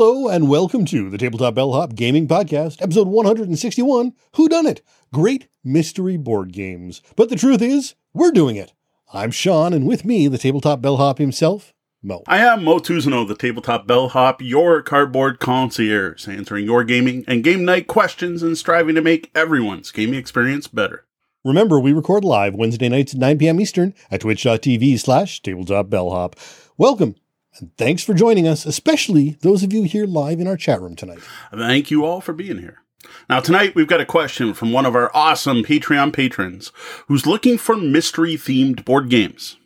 Hello and welcome to the Tabletop Bellhop Gaming Podcast, episode 161 Who Done It? Great Mystery Board Games. But the truth is, we're doing it. I'm Sean, and with me, the Tabletop Bellhop himself, Mo. I am Moe Tousignant, the Tabletop Bellhop, your cardboard concierge, answering your gaming and game night questions and striving to make everyone's gaming experience better. Remember, we record live Wednesday nights at 9 p.m. Eastern at twitch.tv slash tabletop bellhop. Welcome and thanks for joining us, especially those of you here live in our chat room tonight. Thank you all for being here. Now, tonight we've got a question from one of our awesome Patreon patrons who's looking for mystery themed board games.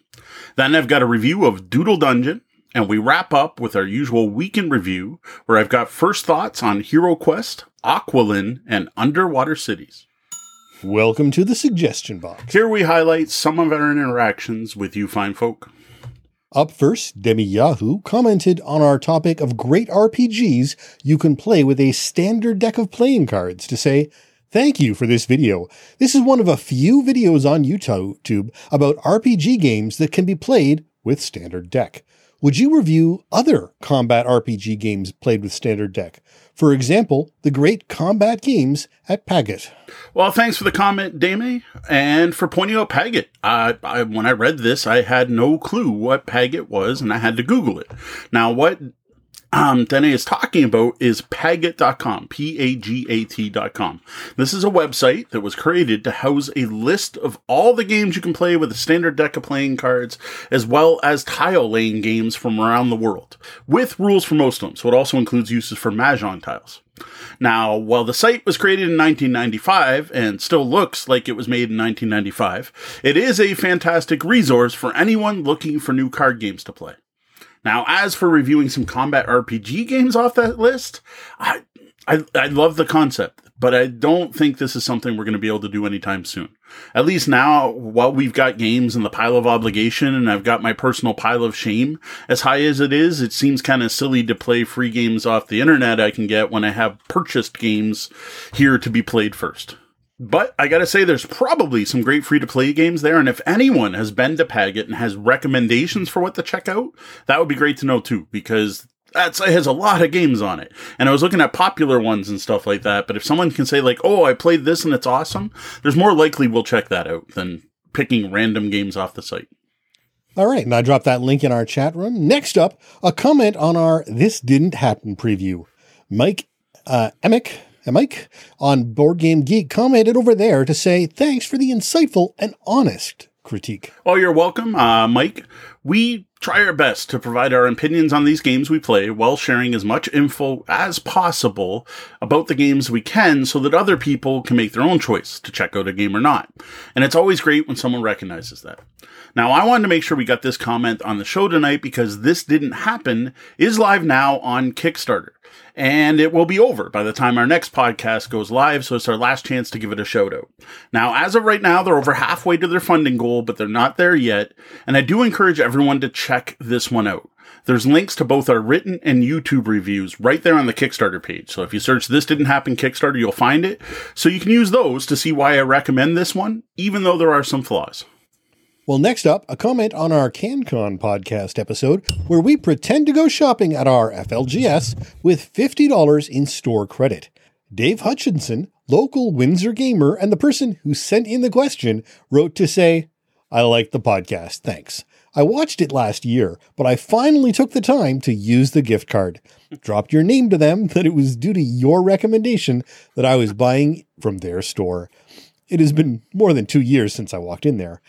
Then I've got a review of Doodle Dungeon, and we wrap up with our usual weekend review where I've got first thoughts on Hero Quest, Aqualin, and Underwater Cities. Welcome to the suggestion box. Here we highlight some of our interactions with you fine folk. Up first, Demi Yahoo commented on our topic of great RPGs you can play with a standard deck of playing cards to say, Thank you for this video. This is one of a few videos on YouTube about RPG games that can be played with standard deck. Would you review other combat RPG games played with standard deck? For example, the great combat games at Pagat. Well, thanks for the comment, Dame, and for pointing out Pagat. I, when I read this, I had no clue what Pagat was, and I had to Google it. Now, what um, is talking about is Pagat.com, P-A-G-A-T.com. This is a website that was created to house a list of all the games you can play with a standard deck of playing cards, as well as tile laying games from around the world, with rules for most of them. So it also includes uses for Mahjong tiles. Now, while the site was created in 1995 and still looks like it was made in 1995, it is a fantastic resource for anyone looking for new card games to play. Now, as for reviewing some combat RPG games off that list, I, I, I love the concept, but I don't think this is something we're going to be able to do anytime soon. At least now, while we've got games in the pile of obligation and I've got my personal pile of shame as high as it is, it seems kind of silly to play free games off the internet I can get when I have purchased games here to be played first. But I gotta say, there's probably some great free to play games there. And if anyone has been to Pagat and has recommendations for what to check out, that would be great to know too, because that's it has a lot of games on it. And I was looking at popular ones and stuff like that. But if someone can say like, "Oh, I played this and it's awesome," there's more likely we'll check that out than picking random games off the site. All right, and I dropped that link in our chat room. Next up, a comment on our "This Didn't Happen" preview. Mike uh, Emick and Mike on Board Game Geek commented over there to say thanks for the insightful and honest critique. Oh, you're welcome, uh, Mike. We try our best to provide our opinions on these games we play while sharing as much info as possible about the games we can so that other people can make their own choice to check out a game or not. And it's always great when someone recognizes that. Now, I wanted to make sure we got this comment on the show tonight because this didn't happen is live now on Kickstarter and it will be over by the time our next podcast goes live. So it's our last chance to give it a shout out. Now, as of right now, they're over halfway to their funding goal, but they're not there yet. And I do encourage everyone to check this one out. There's links to both our written and YouTube reviews right there on the Kickstarter page. So if you search This Didn't Happen Kickstarter, you'll find it. So you can use those to see why I recommend this one, even though there are some flaws. Well, next up, a comment on our CanCon podcast episode where we pretend to go shopping at our FLGS with $50 in store credit. Dave Hutchinson, local Windsor gamer, and the person who sent in the question wrote to say, I like the podcast, thanks. I watched it last year, but I finally took the time to use the gift card. Dropped your name to them that it was due to your recommendation that I was buying from their store. It has been more than two years since I walked in there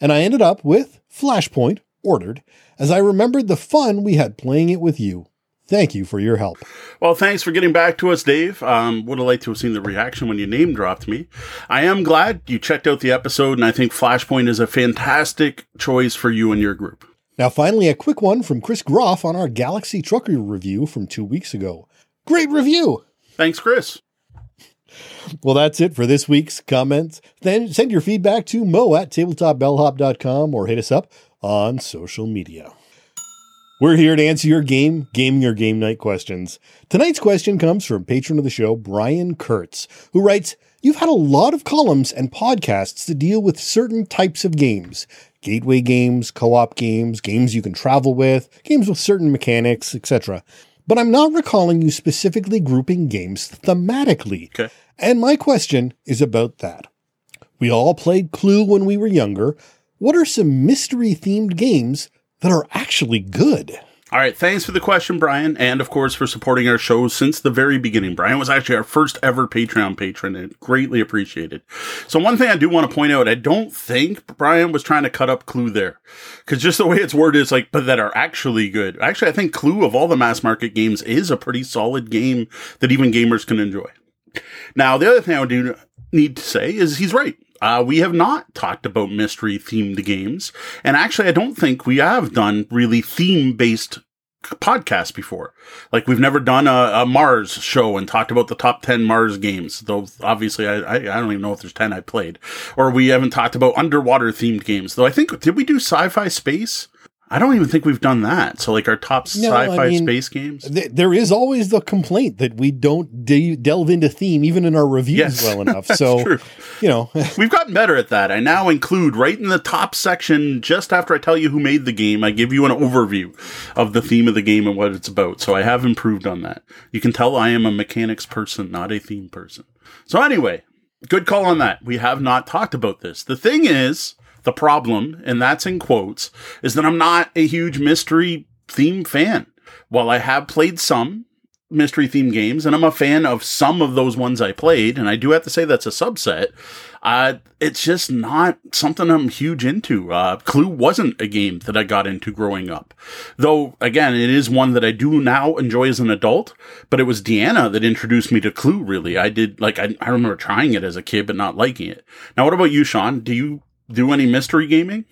and I ended up with Flashpoint ordered as I remembered the fun we had playing it with you. Thank you for your help. Well, thanks for getting back to us, Dave. Um, would have liked to have seen the reaction when you name dropped me. I am glad you checked out the episode, and I think Flashpoint is a fantastic choice for you and your group. Now, finally, a quick one from Chris Groff on our Galaxy Trucker review from two weeks ago. Great review! Thanks, Chris. Well, that's it for this week's comments. Then send your feedback to mo at tabletopbellhop.com or hit us up on social media. We're here to answer your game, gaming or game night questions. Tonight's question comes from patron of the show, Brian Kurtz, who writes, You've had a lot of columns and podcasts to deal with certain types of games. Gateway games, co-op games, games you can travel with, games with certain mechanics, etc. but I'm not recalling you specifically grouping games thematically. Okay. And my question is about that. We all played Clue when we were younger. What are some mystery themed games that are actually good? All right, thanks for the question, Brian, and of course for supporting our show since the very beginning. Brian was actually our first ever Patreon patron and greatly appreciated. So one thing I do want to point out, I don't think Brian was trying to cut up Clue there. Cause just the way it's worded is like, but that are actually good. Actually, I think Clue of all the mass market games is a pretty solid game that even gamers can enjoy. Now, the other thing I do need to say is he's right. Uh, we have not talked about mystery themed games. And actually, I don't think we have done really theme based podcasts before. Like we've never done a, a, Mars show and talked about the top 10 Mars games, though obviously I, I, I, don't even know if there's 10 I played. Or we haven't talked about underwater themed games, though I think, did we do sci-fi space? I don't even think we've done that. So, like our top no, sci-fi I mean, space games. Th- there is always the complaint that we don't de- delve into theme even in our reviews yes, well enough. so, true. you know, we've gotten better at that. I now include right in the top section, just after I tell you who made the game, I give you an overview of the theme of the game and what it's about. So, I have improved on that. You can tell I am a mechanics person, not a theme person. So, anyway, good call on that. We have not talked about this. The thing is the problem, and that's in quotes, is that I'm not a huge mystery theme fan. While I have played some mystery theme games, and I'm a fan of some of those ones I played, and I do have to say that's a subset. Uh, it's just not something I'm huge into. Uh, Clue wasn't a game that I got into growing up. Though, again, it is one that I do now enjoy as an adult, but it was Deanna that introduced me to Clue, really. I did, like, I, I remember trying it as a kid, but not liking it. Now, what about you, Sean? Do you do any mystery gaming?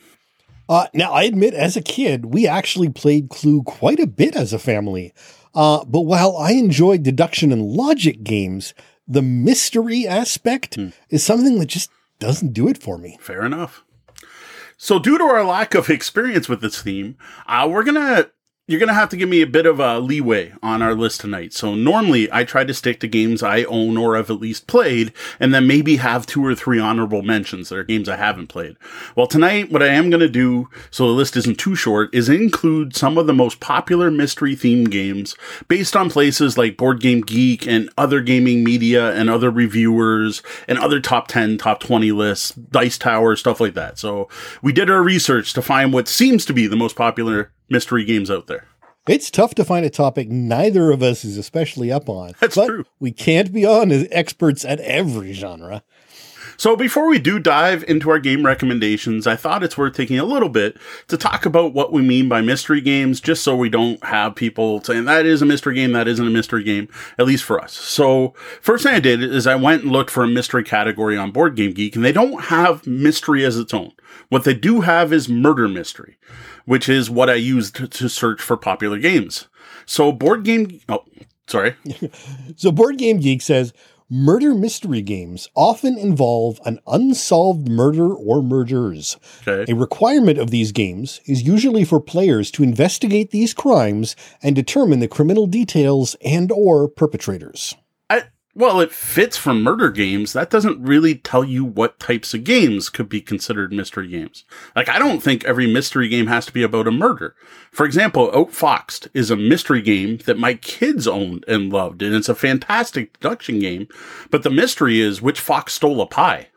Uh, now, I admit, as a kid, we actually played Clue quite a bit as a family. Uh, but while I enjoyed deduction and logic games, the mystery aspect hmm. is something that just doesn't do it for me. Fair enough. So, due to our lack of experience with this theme, uh, we're going to you're going to have to give me a bit of a leeway on our list tonight. So normally I try to stick to games I own or have at least played and then maybe have two or three honorable mentions that are games I haven't played. Well, tonight what I am going to do so the list isn't too short is include some of the most popular mystery themed games based on places like Board Game Geek and other gaming media and other reviewers and other top 10, top 20 lists, Dice Tower, stuff like that. So we did our research to find what seems to be the most popular mystery games out there. It's tough to find a topic neither of us is especially up on. That's true. We can't be on as experts at every genre. So before we do dive into our game recommendations, I thought it's worth taking a little bit to talk about what we mean by mystery games, just so we don't have people saying that is a mystery game, that isn't a mystery game, at least for us. So first thing I did is I went and looked for a mystery category on Board Game Geek, and they don't have mystery as its own. What they do have is murder mystery which is what I used to, to search for popular games. So board game, oh, sorry. so board game geek says murder mystery games often involve an unsolved murder or murders. Okay. A requirement of these games is usually for players to investigate these crimes and determine the criminal details and or perpetrators. Well, it fits for murder games. That doesn't really tell you what types of games could be considered mystery games. Like, I don't think every mystery game has to be about a murder. For example, Outfoxed is a mystery game that my kids owned and loved, and it's a fantastic deduction game. But the mystery is which fox stole a pie.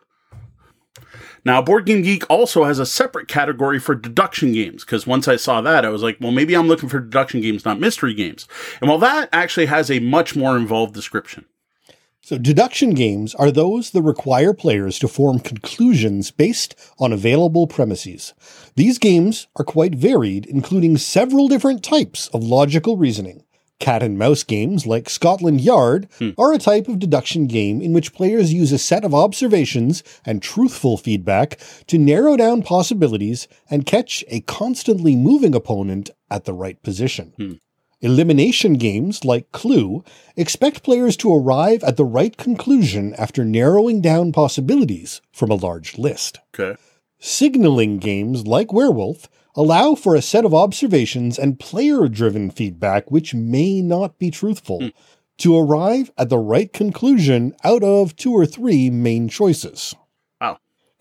Now, Board Game Geek also has a separate category for deduction games, because once I saw that, I was like, well, maybe I'm looking for deduction games, not mystery games. And while that actually has a much more involved description. So, deduction games are those that require players to form conclusions based on available premises. These games are quite varied, including several different types of logical reasoning. Cat and mouse games like Scotland Yard hmm. are a type of deduction game in which players use a set of observations and truthful feedback to narrow down possibilities and catch a constantly moving opponent at the right position. Hmm. Elimination games like Clue expect players to arrive at the right conclusion after narrowing down possibilities from a large list. Okay. Signaling games like Werewolf allow for a set of observations and player driven feedback which may not be truthful mm. to arrive at the right conclusion out of two or three main choices.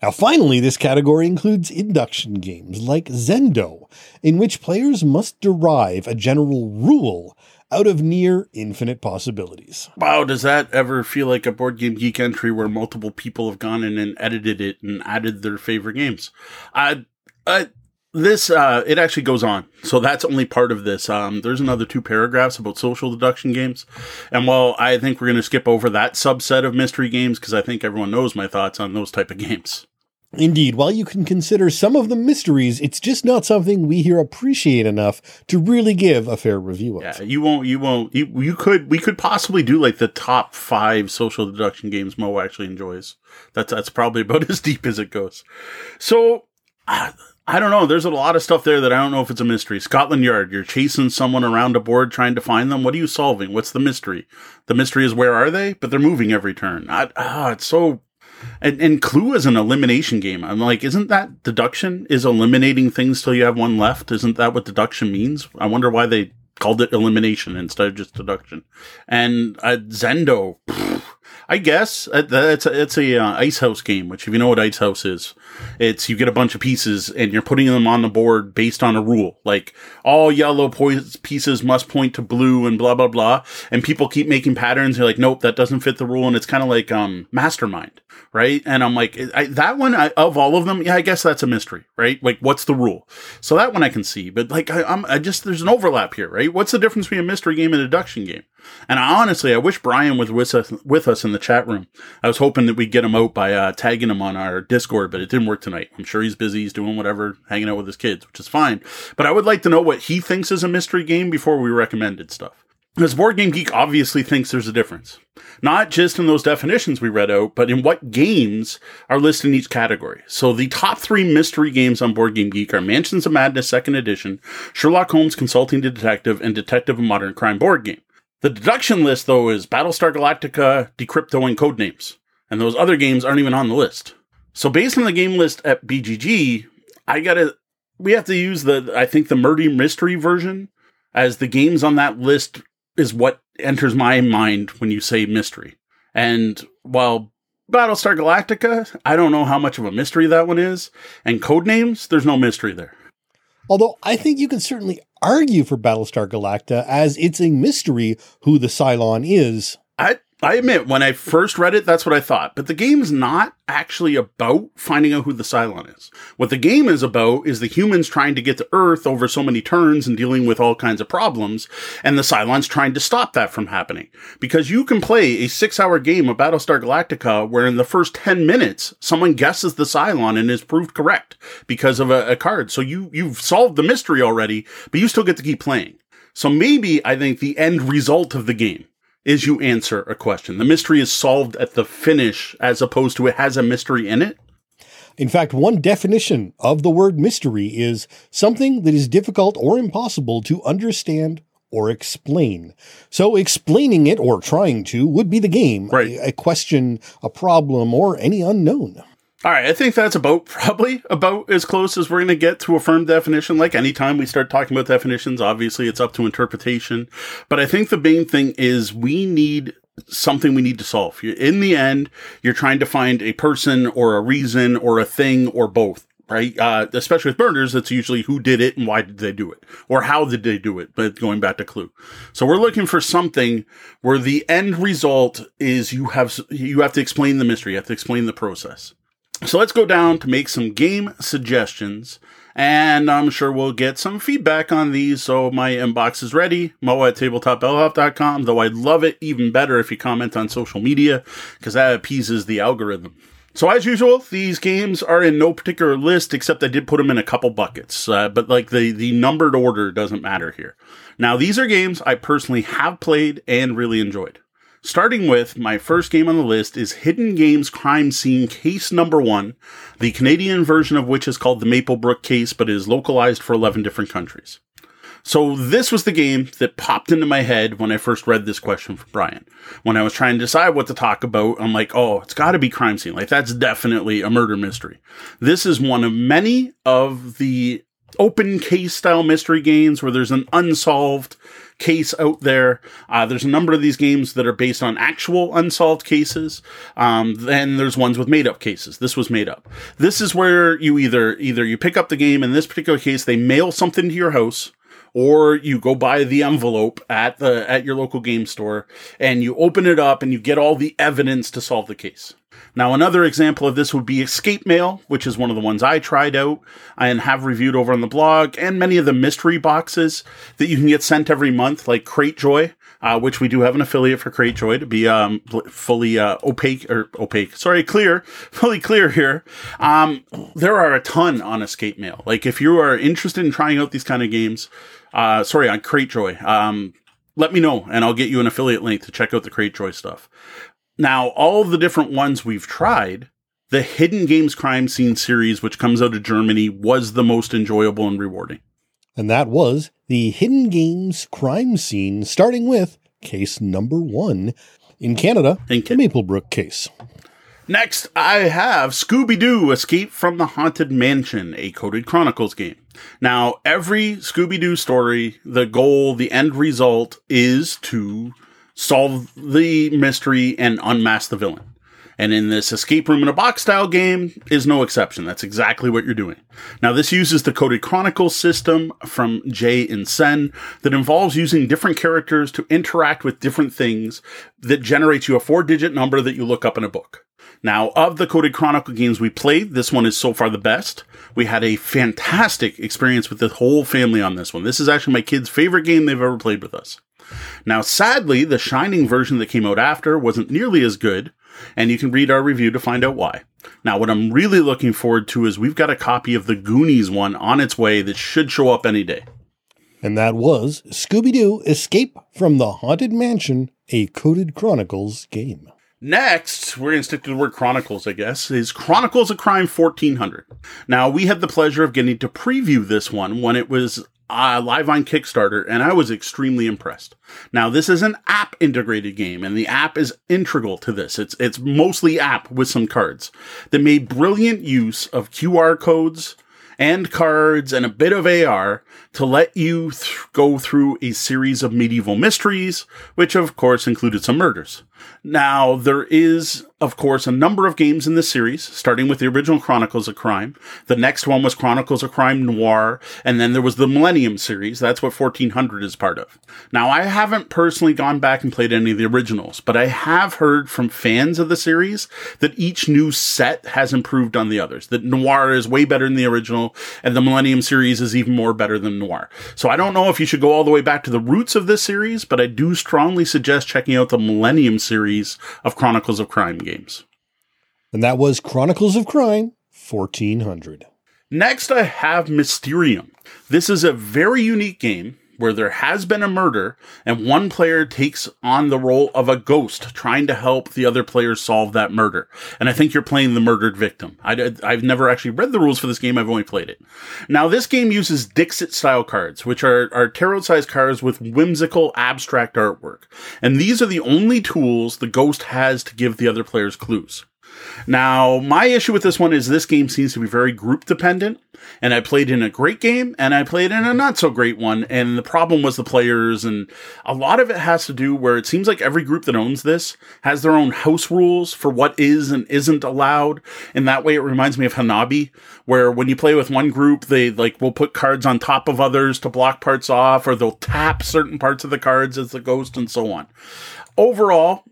Now, finally, this category includes induction games like Zendo, in which players must derive a general rule out of near infinite possibilities. Wow, does that ever feel like a Board Game Geek entry where multiple people have gone in and edited it and added their favorite games? I, I, this uh, it actually goes on so that's only part of this um, there's another two paragraphs about social deduction games and while i think we're going to skip over that subset of mystery games because i think everyone knows my thoughts on those type of games Indeed, while you can consider some of the mysteries, it's just not something we here appreciate enough to really give a fair review of. Yeah, you won't. You won't. You, you could. We could possibly do like the top five social deduction games Mo actually enjoys. That's that's probably about as deep as it goes. So. Uh, I don't know. There's a lot of stuff there that I don't know if it's a mystery. Scotland Yard, you're chasing someone around a board trying to find them. What are you solving? What's the mystery? The mystery is where are they? But they're moving every turn. I, ah, it's so and, and Clue is an elimination game. I'm like, isn't that deduction? Is eliminating things till you have one left? Isn't that what deduction means? I wonder why they called it elimination instead of just deduction. And uh, Zendo, pff, I guess it's a, it's a uh, Icehouse game. Which, if you know what Icehouse is, it's you get a bunch of pieces and you're putting them on the board based on a rule, like all yellow po- pieces must point to blue and blah blah blah. And people keep making patterns. You're like, nope, that doesn't fit the rule. And it's kind of like um, Mastermind, right? And I'm like, I, that one I, of all of them, yeah, I guess that's a mystery, right? Like, what's the rule? So that one I can see, but like, I, I'm I just there's an overlap here, right? What's the difference between a mystery game and a deduction game? And I, honestly, I wish Brian was with us, with us in the chat room. I was hoping that we'd get him out by uh, tagging him on our Discord, but it didn't work tonight. I'm sure he's busy. He's doing whatever, hanging out with his kids, which is fine. But I would like to know what he thinks is a mystery game before we recommended stuff. Because Board Game Geek obviously thinks there's a difference. Not just in those definitions we read out, but in what games are listed in each category. So the top three mystery games on Board Game Geek are Mansions of Madness Second Edition, Sherlock Holmes Consulting Detective, and Detective of Modern Crime Board Game. The deduction list, though, is Battlestar Galactica, Decrypto, and Codenames. And those other games aren't even on the list. So based on the game list at BGG, I gotta, we have to use the, I think the Murder Mystery version as the games on that list is what enters my mind when you say mystery. And while Battlestar Galactica, I don't know how much of a mystery that one is. And Codenames, there's no mystery there. Although I think you can certainly argue for Battlestar Galactica as it's a mystery who the Cylon is. I I admit, when I first read it, that's what I thought. But the game's not actually about finding out who the Cylon is. What the game is about is the humans trying to get to Earth over so many turns and dealing with all kinds of problems, and the Cylon's trying to stop that from happening. Because you can play a six hour game of Battlestar Galactica where in the first 10 minutes, someone guesses the Cylon and is proved correct because of a, a card. So you, you've solved the mystery already, but you still get to keep playing. So maybe I think the end result of the game is you answer a question. The mystery is solved at the finish as opposed to it has a mystery in it. In fact, one definition of the word mystery is something that is difficult or impossible to understand or explain. So explaining it or trying to would be the game. Right. A, a question, a problem, or any unknown. All right, I think that's about probably about as close as we're going to get to a firm definition. Like anytime we start talking about definitions, obviously it's up to interpretation. But I think the main thing is we need something we need to solve. In the end, you're trying to find a person or a reason or a thing or both. Right, uh, especially with burners, it's usually who did it and why did they do it, or how did they do it. But going back to Clue, so we're looking for something where the end result is you have you have to explain the mystery, you have to explain the process. So let's go down to make some game suggestions, and I'm sure we'll get some feedback on these. So my inbox is ready, mo at tabletopbellhop.com, though I'd love it even better if you comment on social media, because that appeases the algorithm. So as usual, these games are in no particular list, except I did put them in a couple buckets. Uh, but like the, the numbered order doesn't matter here. Now these are games I personally have played and really enjoyed. Starting with my first game on the list is Hidden Games Crime Scene Case Number One, the Canadian version of which is called the Maplebrook Case, but is localized for 11 different countries. So this was the game that popped into my head when I first read this question from Brian. When I was trying to decide what to talk about, I'm like, oh, it's got to be crime scene. Like that's definitely a murder mystery. This is one of many of the open case style mystery games where there's an unsolved case out there. Uh, there's a number of these games that are based on actual unsolved cases. Um, then there's ones with made up cases. This was made up. This is where you either either you pick up the game. In this particular case, they mail something to your house or you go buy the envelope at the at your local game store and you open it up and you get all the evidence to solve the case. Now, another example of this would be Escape Mail, which is one of the ones I tried out and have reviewed over on the blog, and many of the mystery boxes that you can get sent every month, like Cratejoy, uh, which we do have an affiliate for Cratejoy to be um, fully uh, opaque or opaque, sorry, clear, fully clear here. Um, there are a ton on Escape Mail. Like if you are interested in trying out these kind of games, uh, sorry, on Cratejoy, um, let me know and I'll get you an affiliate link to check out the Cratejoy stuff. Now, all the different ones we've tried, the Hidden Games Crime Scene series, which comes out of Germany, was the most enjoyable and rewarding. And that was the Hidden Games Crime Scene, starting with case number one in Canada, in Can- the Maplebrook case. Next, I have Scooby Doo Escape from the Haunted Mansion, a Coded Chronicles game. Now, every Scooby Doo story, the goal, the end result is to solve the mystery and unmask the villain. And in this escape room in a box style game is no exception. That's exactly what you're doing. Now, this uses the Coded Chronicles system from Jay and Sen that involves using different characters to interact with different things that generates you a four digit number that you look up in a book. Now, of the Coded Chronicle games we played, this one is so far the best. We had a fantastic experience with the whole family on this one. This is actually my kids' favorite game they've ever played with us. Now, sadly, the Shining version that came out after wasn't nearly as good, and you can read our review to find out why. Now, what I'm really looking forward to is we've got a copy of the Goonies one on its way that should show up any day. And that was Scooby Doo Escape from the Haunted Mansion, a Coded Chronicles game. Next, we're going to stick to the word Chronicles, I guess, is Chronicles of Crime 1400. Now, we had the pleasure of getting to preview this one when it was uh, live on Kickstarter, and I was extremely impressed. Now, this is an app integrated game, and the app is integral to this. It's it's mostly app with some cards that made brilliant use of QR codes and cards and a bit of AR to let you th- go through a series of medieval mysteries, which of course included some murders. Now, there is, of course, a number of games in this series, starting with the original Chronicles of Crime. The next one was Chronicles of Crime Noir, and then there was the Millennium series. That's what 1400 is part of. Now, I haven't personally gone back and played any of the originals, but I have heard from fans of the series that each new set has improved on the others. That Noir is way better than the original, and the Millennium series is even more better than Noir. So I don't know if you should go all the way back to the roots of this series, but I do strongly suggest checking out the Millennium series series of Chronicles of Crime games. And that was Chronicles of Crime 1400. Next, I have Mysterium. This is a very unique game where there has been a murder and one player takes on the role of a ghost trying to help the other players solve that murder. And I think you're playing the murdered victim. I, have never actually read the rules for this game. I've only played it. Now, this game uses Dixit style cards, which are, are tarot sized cards with whimsical abstract artwork. And these are the only tools the ghost has to give the other players clues. Now, my issue with this one is this game seems to be very group dependent, and I played in a great game and I played in a not so great one, and the problem was the players, and a lot of it has to do where it seems like every group that owns this has their own house rules for what is and isn't allowed. In that way, it reminds me of Hanabi, where when you play with one group, they like will put cards on top of others to block parts off, or they'll tap certain parts of the cards as the ghost, and so on overall,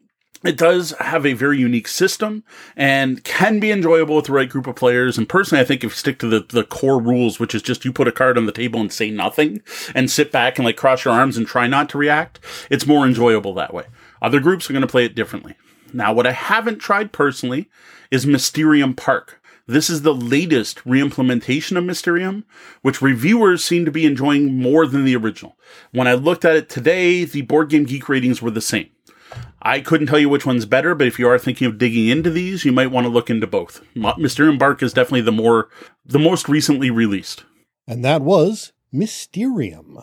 it does have a very unique system and can be enjoyable with the right group of players. And personally, I think if you stick to the, the core rules, which is just you put a card on the table and say nothing and sit back and like cross your arms and try not to react, it's more enjoyable that way. Other groups are going to play it differently. Now, what I haven't tried personally is Mysterium Park. This is the latest reimplementation of Mysterium, which reviewers seem to be enjoying more than the original. When I looked at it today, the Board Game Geek ratings were the same. I couldn't tell you which one's better, but if you are thinking of digging into these, you might want to look into both. Mysterium Park is definitely the more the most recently released. And that was Mysterium.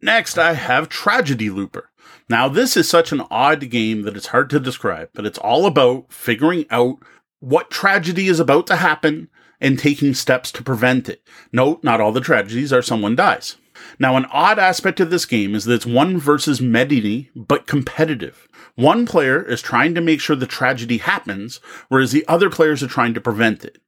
Next, I have Tragedy Looper. Now, this is such an odd game that it's hard to describe, but it's all about figuring out what tragedy is about to happen and taking steps to prevent it. Note, not all the tragedies are someone dies. Now, an odd aspect of this game is that it's one versus many, but competitive. One player is trying to make sure the tragedy happens, whereas the other players are trying to prevent it.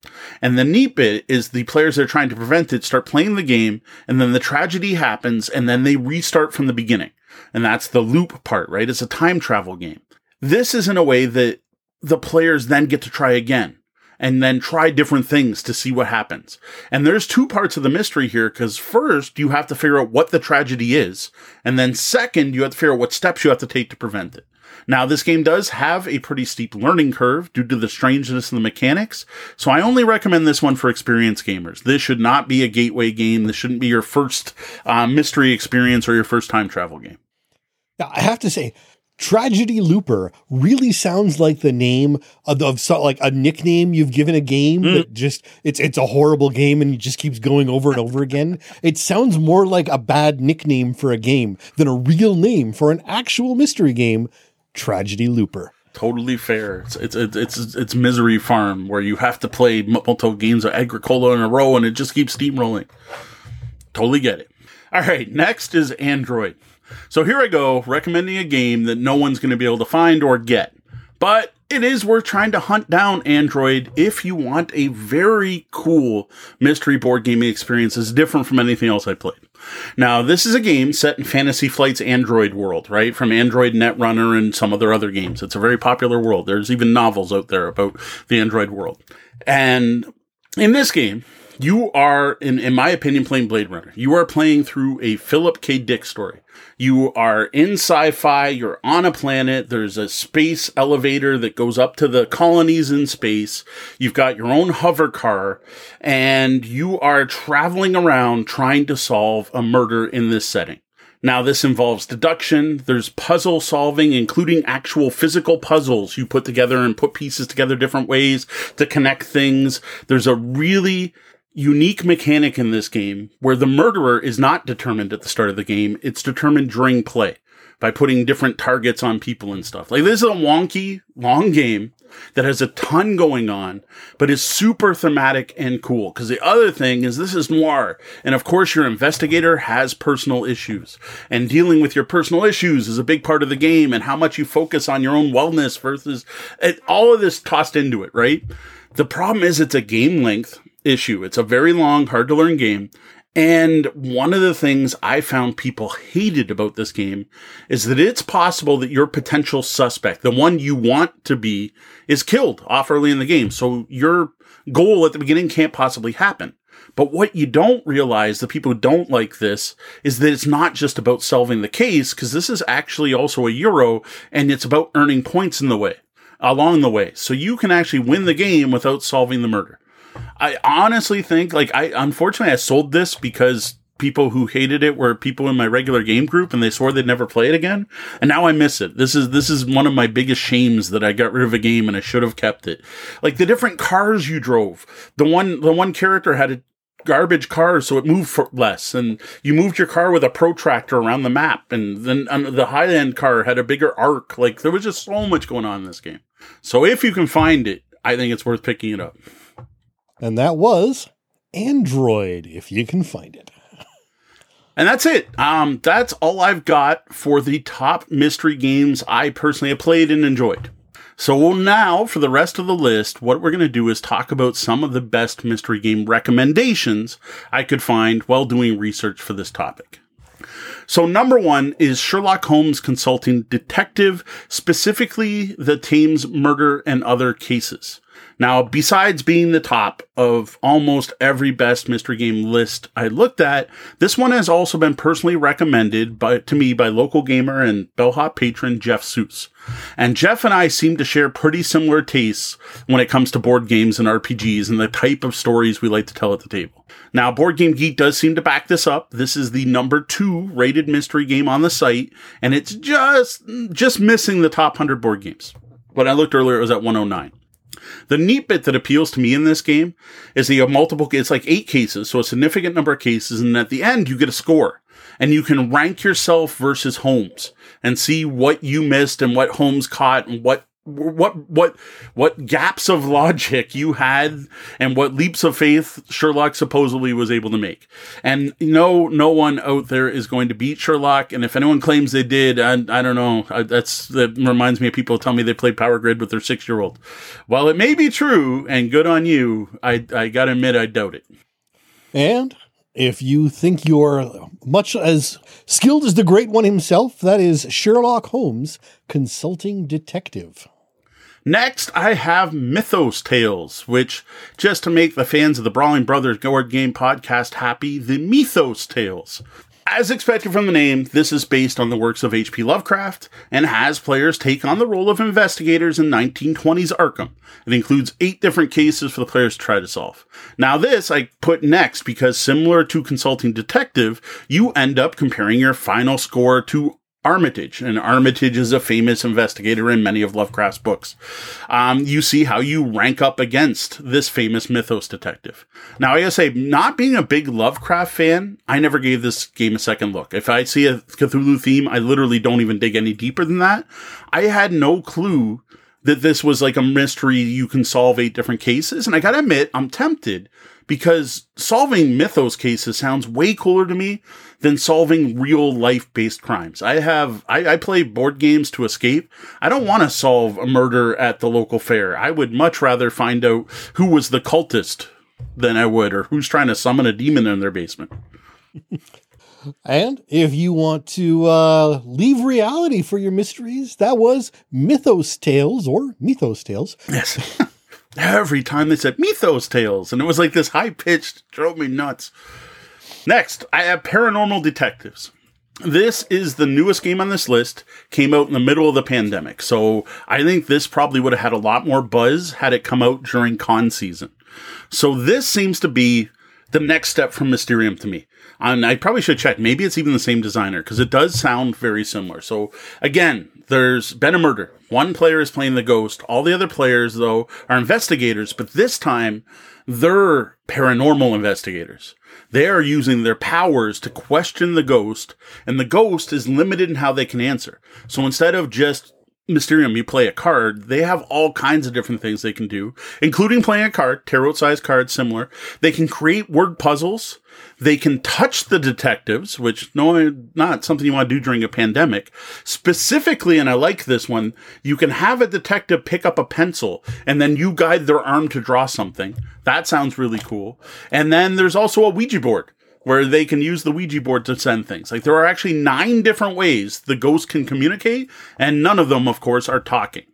And the neat bit is the players that are trying to prevent it start playing the game, and then the tragedy happens, and then they restart from the beginning. And that's the loop part, right? It's a time travel game. This is in a way that the players then get to try again and then try different things to see what happens. And there's two parts of the mystery here because first, you have to figure out what the tragedy is. And then second, you have to figure out what steps you have to take to prevent it. Now, this game does have a pretty steep learning curve due to the strangeness of the mechanics, so I only recommend this one for experienced gamers. This should not be a gateway game. This shouldn't be your first uh, mystery experience or your first time travel game. Now, I have to say, Tragedy Looper really sounds like the name of, of so, like a nickname you've given a game mm. that just it's it's a horrible game and it just keeps going over and over again. It sounds more like a bad nickname for a game than a real name for an actual mystery game. Tragedy Looper. Totally fair. It's it's it's it's, it's Misery Farm where you have to play multiple games of Agricola in a row and it just keeps steamrolling. Totally get it. All right, next is Android. So here I go, recommending a game that no one's going to be able to find or get. But it is worth trying to hunt down Android if you want a very cool mystery board gaming experience that's different from anything else I played. Now, this is a game set in Fantasy Flight's Android world, right? From Android Netrunner and some of their other games. It's a very popular world. There's even novels out there about the Android world. And in this game, you are, in, in my opinion, playing Blade Runner. You are playing through a Philip K. Dick story. You are in sci-fi, you're on a planet, there's a space elevator that goes up to the colonies in space. You've got your own hover car and you are traveling around trying to solve a murder in this setting. Now, this involves deduction. There's puzzle solving, including actual physical puzzles you put together and put pieces together different ways to connect things. There's a really unique mechanic in this game where the murderer is not determined at the start of the game. It's determined during play by putting different targets on people and stuff. Like this is a wonky, long game that has a ton going on, but is super thematic and cool. Cause the other thing is this is noir. And of course your investigator has personal issues and dealing with your personal issues is a big part of the game and how much you focus on your own wellness versus all of this tossed into it, right? The problem is it's a game length issue. It's a very long, hard to learn game. And one of the things I found people hated about this game is that it's possible that your potential suspect, the one you want to be, is killed off early in the game. So your goal at the beginning can't possibly happen. But what you don't realize, the people who don't like this, is that it's not just about solving the case, because this is actually also a Euro, and it's about earning points in the way, along the way. So you can actually win the game without solving the murder. I honestly think, like, I unfortunately I sold this because people who hated it were people in my regular game group and they swore they'd never play it again. And now I miss it. This is, this is one of my biggest shames that I got rid of a game and I should have kept it. Like the different cars you drove. The one, the one character had a garbage car so it moved for less and you moved your car with a protractor around the map and then the high end car had a bigger arc. Like there was just so much going on in this game. So if you can find it, I think it's worth picking it up. And that was Android, if you can find it. And that's it. Um, that's all I've got for the top mystery games I personally have played and enjoyed. So now, for the rest of the list, what we're going to do is talk about some of the best mystery game recommendations I could find while doing research for this topic. So number one is Sherlock Holmes Consulting Detective, specifically the Thames murder and other cases. Now, besides being the top of almost every best mystery game list I looked at, this one has also been personally recommended by, to me by local gamer and Bellhop patron Jeff Seuss. And Jeff and I seem to share pretty similar tastes when it comes to board games and RPGs and the type of stories we like to tell at the table. Now, Board Game Geek does seem to back this up. This is the number two rated mystery game on the site, and it's just, just missing the top 100 board games. When I looked earlier, it was at 109. The neat bit that appeals to me in this game is that you have multiple, it's like eight cases, so a significant number of cases, and at the end you get a score. And you can rank yourself versus Holmes and see what you missed and what Holmes caught and what what what what gaps of logic you had and what leaps of faith Sherlock supposedly was able to make. And no no one out there is going to beat Sherlock and if anyone claims they did I, I don't know I, that's that reminds me of people tell me they played Power Grid with their 6-year-old. While it may be true and good on you, I I got to admit I doubt it. And if you think you're much as skilled as the great one himself, that is Sherlock Holmes, consulting detective. Next, I have Mythos Tales, which, just to make the fans of the Brawling Brothers board game podcast happy, the Mythos Tales. As expected from the name, this is based on the works of H.P. Lovecraft and has players take on the role of investigators in 1920s Arkham. It includes eight different cases for the players to try to solve. Now, this I put next because similar to Consulting Detective, you end up comparing your final score to Armitage, and Armitage is a famous investigator in many of Lovecraft's books. Um, you see how you rank up against this famous mythos detective. Now, I gotta say, not being a big Lovecraft fan, I never gave this game a second look. If I see a Cthulhu theme, I literally don't even dig any deeper than that. I had no clue that this was like a mystery you can solve eight different cases, and I gotta admit, I'm tempted because solving mythos cases sounds way cooler to me than solving real life based crimes. I have, I, I, play board games to escape. I don't want to solve a murder at the local fair. I would much rather find out who was the cultist than I would, or who's trying to summon a demon in their basement. and if you want to uh, leave reality for your mysteries, that was Mythos Tales or Mythos Tales. Yes. Every time they said Mythos Tales, and it was like this high pitched, drove me nuts. Next, I have Paranormal Detectives. This is the newest game on this list, came out in the middle of the pandemic. So I think this probably would have had a lot more buzz had it come out during con season. So this seems to be the next step from Mysterium to me. And I probably should check. Maybe it's even the same designer because it does sound very similar. So again, there's been a murder. One player is playing the ghost. All the other players, though, are investigators, but this time they're paranormal investigators. They are using their powers to question the ghost, and the ghost is limited in how they can answer. So instead of just Mysterium, you play a card. They have all kinds of different things they can do, including playing a card, tarot sized card, similar. They can create word puzzles. They can touch the detectives, which no, not something you want to do during a pandemic. Specifically, and I like this one, you can have a detective pick up a pencil and then you guide their arm to draw something. That sounds really cool. And then there's also a Ouija board where they can use the Ouija board to send things. Like there are actually nine different ways the ghost can communicate, and none of them, of course, are talking.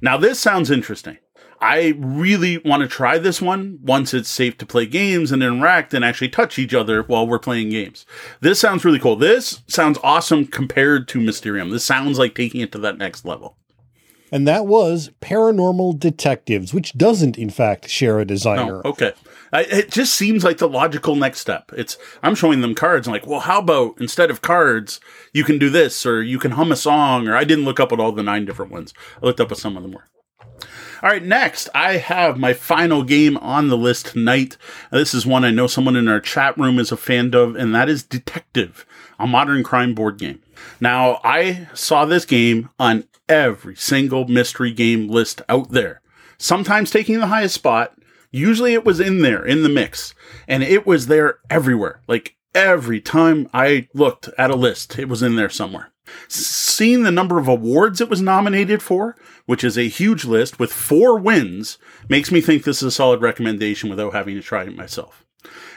Now, this sounds interesting. I really want to try this one once it's safe to play games and interact and actually touch each other while we're playing games. This sounds really cool. This sounds awesome compared to Mysterium. This sounds like taking it to that next level. And that was Paranormal Detectives, which doesn't, in fact, share a designer. Oh, okay. I, it just seems like the logical next step. It's I'm showing them cards and like, well, how about instead of cards, you can do this, or you can hum a song, or I didn't look up at all the nine different ones. I looked up at some of them more. All right, next I have my final game on the list tonight. This is one I know someone in our chat room is a fan of, and that is Detective, a modern crime board game. Now, I saw this game on every single mystery game list out there, sometimes taking the highest spot, Usually it was in there in the mix and it was there everywhere. Like every time I looked at a list, it was in there somewhere. Seeing the number of awards it was nominated for, which is a huge list with four wins, makes me think this is a solid recommendation without having to try it myself.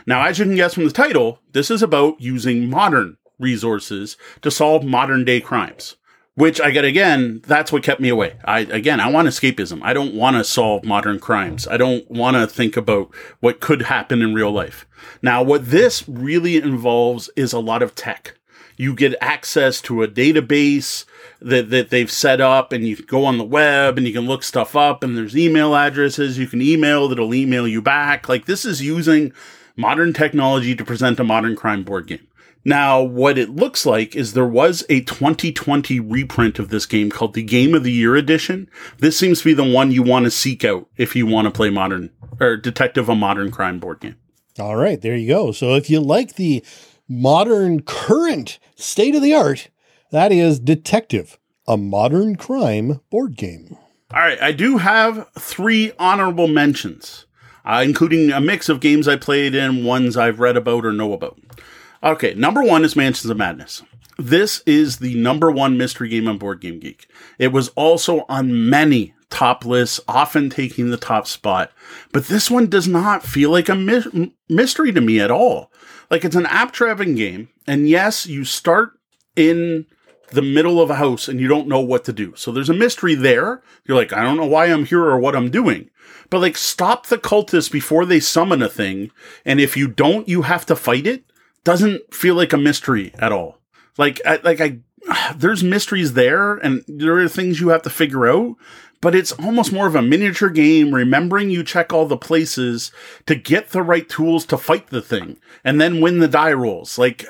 Now, as you can guess from the title, this is about using modern resources to solve modern day crimes which I get again, that's what kept me away. I, again, I want escapism. I don't want to solve modern crimes. I don't want to think about what could happen in real life. Now, what this really involves is a lot of tech. You get access to a database that, that they've set up and you go on the web and you can look stuff up and there's email addresses you can email that'll email you back. Like this is using modern technology to present a modern crime board game. Now, what it looks like is there was a 2020 reprint of this game called the Game of the Year Edition. This seems to be the one you want to seek out if you want to play modern or Detective a Modern Crime board game. All right, there you go. So if you like the modern, current, state of the art, that is Detective, a modern crime board game. All right, I do have three honorable mentions, uh, including a mix of games I played and ones I've read about or know about. Okay, number one is Mansions of Madness. This is the number one mystery game on Board Game Geek. It was also on many top lists, often taking the top spot. But this one does not feel like a my- mystery to me at all. Like it's an app driving game, and yes, you start in the middle of a house and you don't know what to do. So there's a mystery there. You're like, I don't know why I'm here or what I'm doing. But like, stop the cultists before they summon a thing. And if you don't, you have to fight it. Doesn't feel like a mystery at all. Like, I, like I, there's mysteries there and there are things you have to figure out. But it's almost more of a miniature game, remembering you check all the places to get the right tools to fight the thing and then win the die rolls. Like,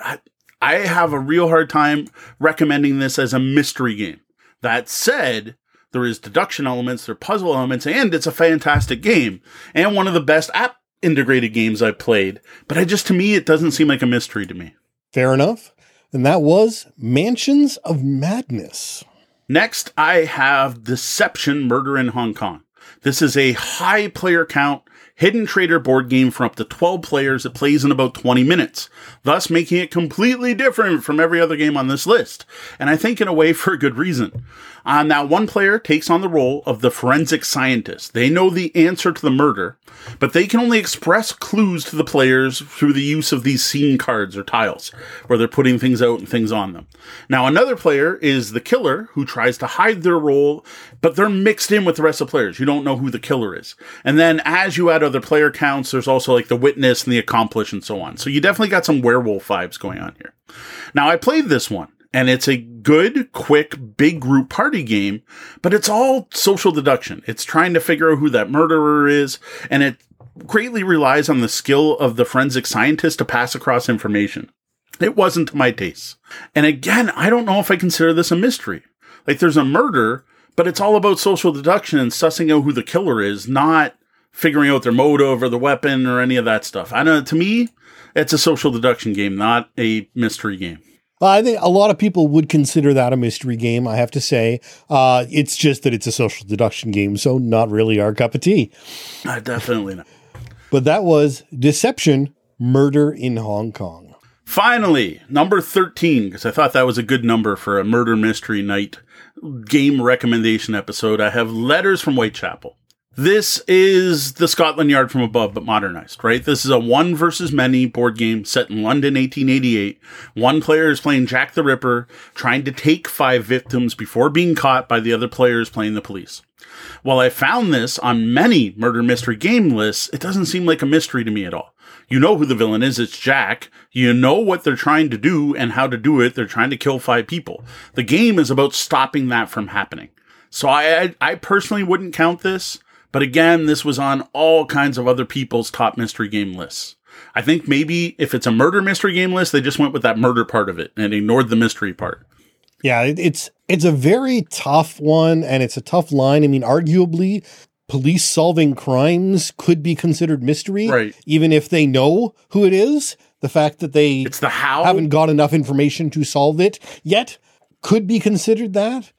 I have a real hard time recommending this as a mystery game. That said, there is deduction elements, there are puzzle elements, and it's a fantastic game and one of the best app integrated games I've played. But I just, to me, it doesn't seem like a mystery to me. Fair enough. And that was Mansions of Madness. Next, I have Deception Murder in Hong Kong. This is a high player count hidden traitor board game for up to 12 players that plays in about 20 minutes, thus making it completely different from every other game on this list. And I think in a way for a good reason. Uh, now, one player takes on the role of the forensic scientist. They know the answer to the murder, but they can only express clues to the players through the use of these scene cards or tiles, where they're putting things out and things on them. Now, another player is the killer who tries to hide their role, but they're mixed in with the rest of the players. You don't know who the killer is. And then as you add other player counts, there's also like the witness and the accomplice and so on. So you definitely got some werewolf vibes going on here. Now, I played this one and it's a good, quick, big group party game, but it's all social deduction. It's trying to figure out who that murderer is, and it greatly relies on the skill of the forensic scientist to pass across information. It wasn't to my taste. And again, I don't know if I consider this a mystery. Like there's a murder, but it's all about social deduction and sussing out who the killer is, not figuring out their motive or the weapon or any of that stuff. I know to me, it's a social deduction game, not a mystery game. I think a lot of people would consider that a mystery game. I have to say, uh, it's just that it's a social deduction game, so not really our cup of tea. Uh, definitely not. But that was Deception: Murder in Hong Kong. Finally, number thirteen, because I thought that was a good number for a murder mystery night game recommendation episode. I have Letters from Whitechapel. This is the Scotland Yard from above, but modernized, right? This is a one versus many board game set in London, 1888. One player is playing Jack the Ripper, trying to take five victims before being caught by the other players playing the police. While I found this on many murder mystery game lists, it doesn't seem like a mystery to me at all. You know who the villain is. It's Jack. You know what they're trying to do and how to do it. They're trying to kill five people. The game is about stopping that from happening. So I, I personally wouldn't count this. But again, this was on all kinds of other people's top mystery game lists. I think maybe if it's a murder mystery game list, they just went with that murder part of it and ignored the mystery part. Yeah, it's it's a very tough one and it's a tough line. I mean, arguably police solving crimes could be considered mystery right. even if they know who it is. The fact that they it's the how haven't got enough information to solve it yet could be considered that.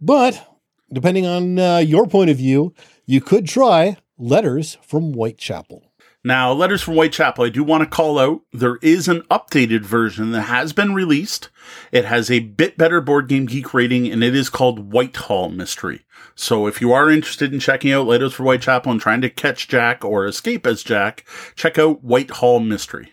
But depending on uh, your point of view, you could try Letters from Whitechapel. Now, Letters from Whitechapel, I do want to call out there is an updated version that has been released. It has a bit better Board Game Geek rating, and it is called Whitehall Mystery. So if you are interested in checking out Letters from Whitechapel and trying to catch Jack or escape as Jack, check out Whitehall Mystery.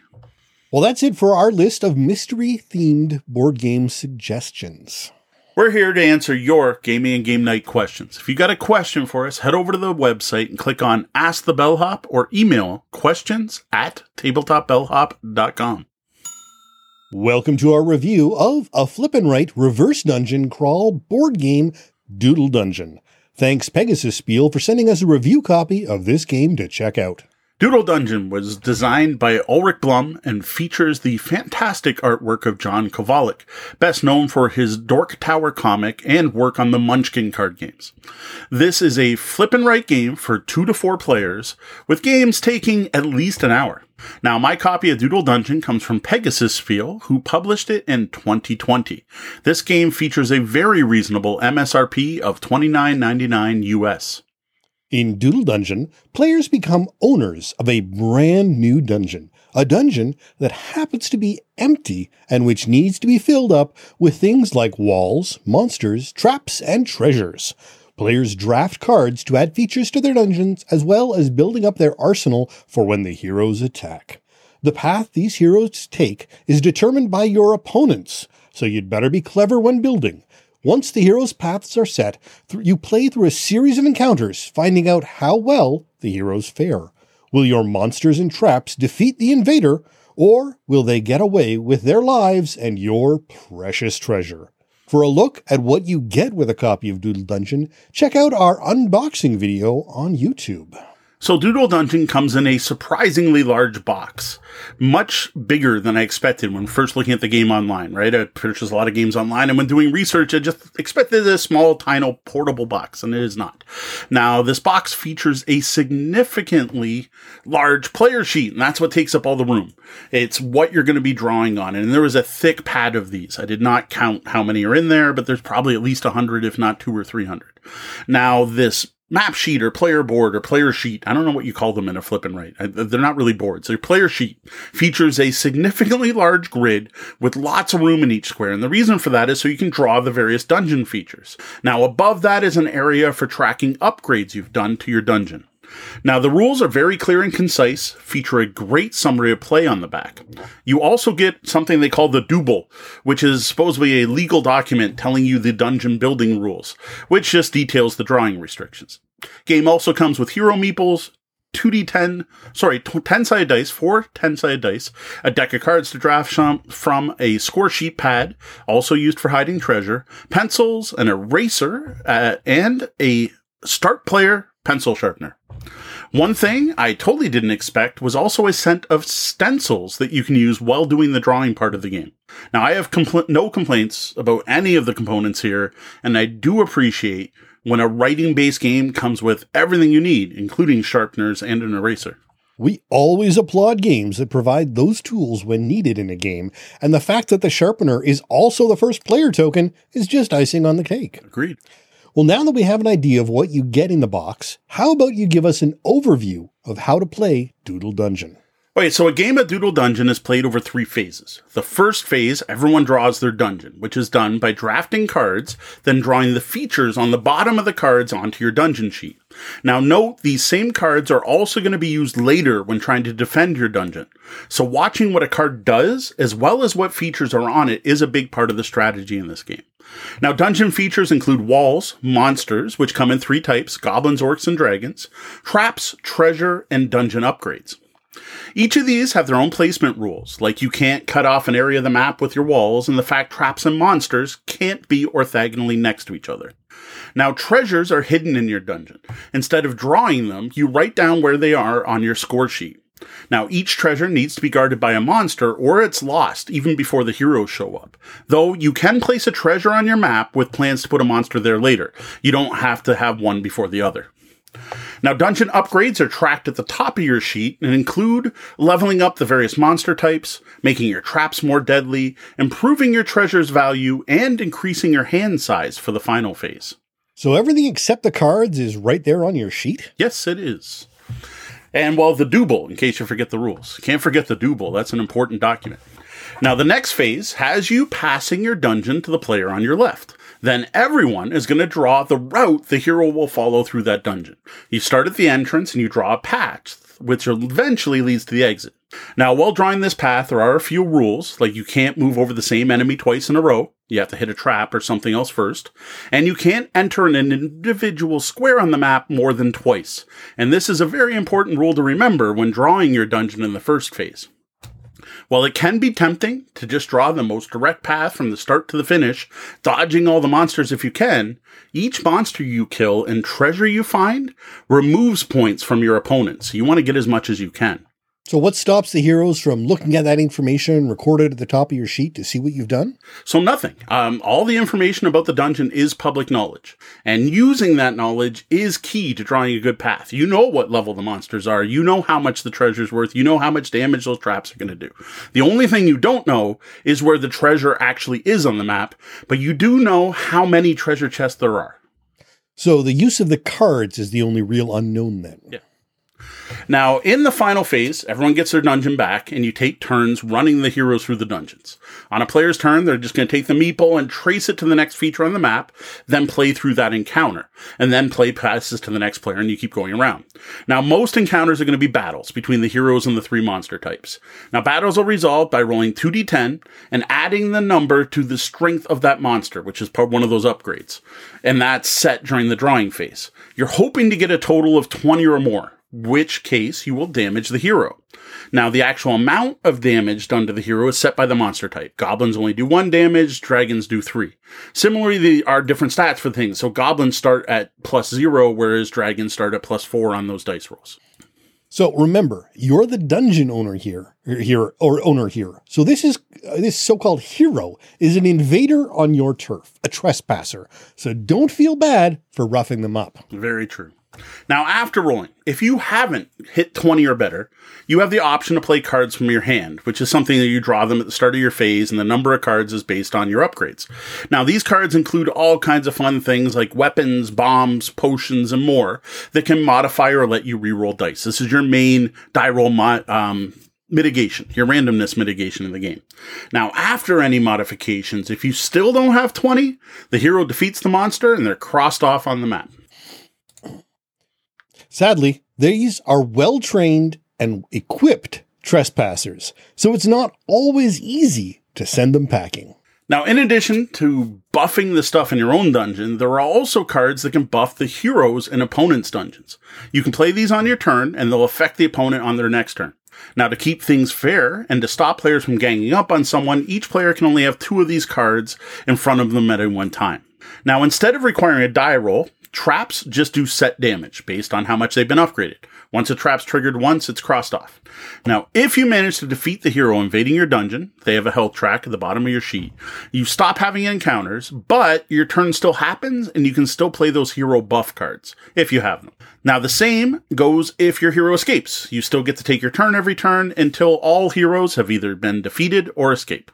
Well, that's it for our list of mystery themed board game suggestions. We're here to answer your gaming and game night questions. If you got a question for us, head over to the website and click on Ask the Bellhop or email questions at tabletopbellhop.com. Welcome to our review of a flip and Write reverse dungeon crawl board game Doodle Dungeon. Thanks Pegasus Spiel for sending us a review copy of this game to check out. Doodle Dungeon was designed by Ulrich Blum and features the fantastic artwork of John Kovalic, best known for his Dork Tower comic and work on the Munchkin card games. This is a flip and write game for two to four players, with games taking at least an hour. Now, my copy of Doodle Dungeon comes from Pegasus Spiel, who published it in 2020. This game features a very reasonable MSRP of $29.99 US. In Doodle Dungeon, players become owners of a brand new dungeon, a dungeon that happens to be empty and which needs to be filled up with things like walls, monsters, traps, and treasures. Players draft cards to add features to their dungeons as well as building up their arsenal for when the heroes attack. The path these heroes take is determined by your opponents, so you'd better be clever when building. Once the hero's paths are set, you play through a series of encounters, finding out how well the heroes fare. Will your monsters and traps defeat the invader, or will they get away with their lives and your precious treasure? For a look at what you get with a copy of Doodle Dungeon, check out our unboxing video on YouTube. So Doodle Dungeon comes in a surprisingly large box, much bigger than I expected when first looking at the game online, right? I purchased a lot of games online and when doing research, I just expected a small, tiny, portable box, and it is not. Now, this box features a significantly large player sheet, and that's what takes up all the room. It's what you're going to be drawing on, and there was a thick pad of these. I did not count how many are in there, but there's probably at least 100, if not two or 300. Now, this map sheet or player board or player sheet. I don't know what you call them in a flip and write. They're not really boards. Their player sheet features a significantly large grid with lots of room in each square. And the reason for that is so you can draw the various dungeon features. Now above that is an area for tracking upgrades you've done to your dungeon. Now, the rules are very clear and concise, feature a great summary of play on the back. You also get something they call the Dooble, which is supposedly a legal document telling you the dungeon building rules, which just details the drawing restrictions. Game also comes with hero meeples, 2d10, sorry, 10 sided dice, four 10 sided dice, a deck of cards to draft from, a score sheet pad, also used for hiding treasure, pencils, an eraser, uh, and a start player pencil sharpener. One thing I totally didn't expect was also a set of stencils that you can use while doing the drawing part of the game. Now, I have compl- no complaints about any of the components here, and I do appreciate when a writing based game comes with everything you need, including sharpeners and an eraser. We always applaud games that provide those tools when needed in a game, and the fact that the sharpener is also the first player token is just icing on the cake. Agreed. Well, now that we have an idea of what you get in the box, how about you give us an overview of how to play Doodle Dungeon? Okay, so a game of Doodle Dungeon is played over three phases. The first phase, everyone draws their dungeon, which is done by drafting cards, then drawing the features on the bottom of the cards onto your dungeon sheet. Now note, these same cards are also going to be used later when trying to defend your dungeon. So watching what a card does, as well as what features are on it, is a big part of the strategy in this game. Now, dungeon features include walls, monsters, which come in three types goblins, orcs, and dragons, traps, treasure, and dungeon upgrades. Each of these have their own placement rules, like you can't cut off an area of the map with your walls, and the fact traps and monsters can't be orthogonally next to each other. Now, treasures are hidden in your dungeon. Instead of drawing them, you write down where they are on your score sheet. Now, each treasure needs to be guarded by a monster or it's lost even before the heroes show up. Though you can place a treasure on your map with plans to put a monster there later. You don't have to have one before the other. Now, dungeon upgrades are tracked at the top of your sheet and include leveling up the various monster types, making your traps more deadly, improving your treasure's value, and increasing your hand size for the final phase. So everything except the cards is right there on your sheet? Yes, it is. And well, the Dooble, in case you forget the rules. Can't forget the Dooble. That's an important document. Now, the next phase has you passing your dungeon to the player on your left. Then everyone is going to draw the route the hero will follow through that dungeon. You start at the entrance and you draw a path, which eventually leads to the exit. Now, while drawing this path, there are a few rules, like you can't move over the same enemy twice in a row. You have to hit a trap or something else first. And you can't enter an individual square on the map more than twice. And this is a very important rule to remember when drawing your dungeon in the first phase. While it can be tempting to just draw the most direct path from the start to the finish, dodging all the monsters if you can, each monster you kill and treasure you find removes points from your opponents. you want to get as much as you can. So, what stops the heroes from looking at that information recorded at the top of your sheet to see what you've done? So, nothing. Um, all the information about the dungeon is public knowledge, and using that knowledge is key to drawing a good path. You know what level the monsters are, you know how much the treasure's worth, you know how much damage those traps are going to do. The only thing you don't know is where the treasure actually is on the map, but you do know how many treasure chests there are. So, the use of the cards is the only real unknown then. Yeah. Now, in the final phase, everyone gets their dungeon back, and you take turns running the heroes through the dungeons. On a player's turn, they're just going to take the meeple and trace it to the next feature on the map, then play through that encounter, and then play passes to the next player, and you keep going around. Now, most encounters are going to be battles between the heroes and the three monster types. Now, battles are resolved by rolling 2d10 and adding the number to the strength of that monster, which is part one of those upgrades. And that's set during the drawing phase. You're hoping to get a total of 20 or more which case you will damage the hero. Now, the actual amount of damage done to the hero is set by the monster type. Goblins only do one damage, dragons do three. Similarly, there are different stats for things. So goblins start at plus zero, whereas dragons start at plus four on those dice rolls. So remember, you're the dungeon owner here, here or owner here. So this is uh, this so-called hero is an invader on your turf, a trespasser. So don't feel bad for roughing them up. Very true. Now, after rolling, if you haven't hit 20 or better, you have the option to play cards from your hand, which is something that you draw them at the start of your phase, and the number of cards is based on your upgrades. Now, these cards include all kinds of fun things like weapons, bombs, potions, and more that can modify or let you reroll dice. This is your main die roll mo- um, mitigation, your randomness mitigation in the game. Now, after any modifications, if you still don't have 20, the hero defeats the monster and they're crossed off on the map. Sadly, these are well trained and equipped trespassers, so it's not always easy to send them packing. Now, in addition to buffing the stuff in your own dungeon, there are also cards that can buff the heroes in opponents' dungeons. You can play these on your turn, and they'll affect the opponent on their next turn. Now, to keep things fair and to stop players from ganging up on someone, each player can only have two of these cards in front of them at one time. Now, instead of requiring a die roll, Traps just do set damage based on how much they've been upgraded. Once a trap's triggered once, it's crossed off. Now, if you manage to defeat the hero invading your dungeon, they have a health track at the bottom of your sheet. You stop having encounters, but your turn still happens and you can still play those hero buff cards if you have them. Now, the same goes if your hero escapes. You still get to take your turn every turn until all heroes have either been defeated or escape.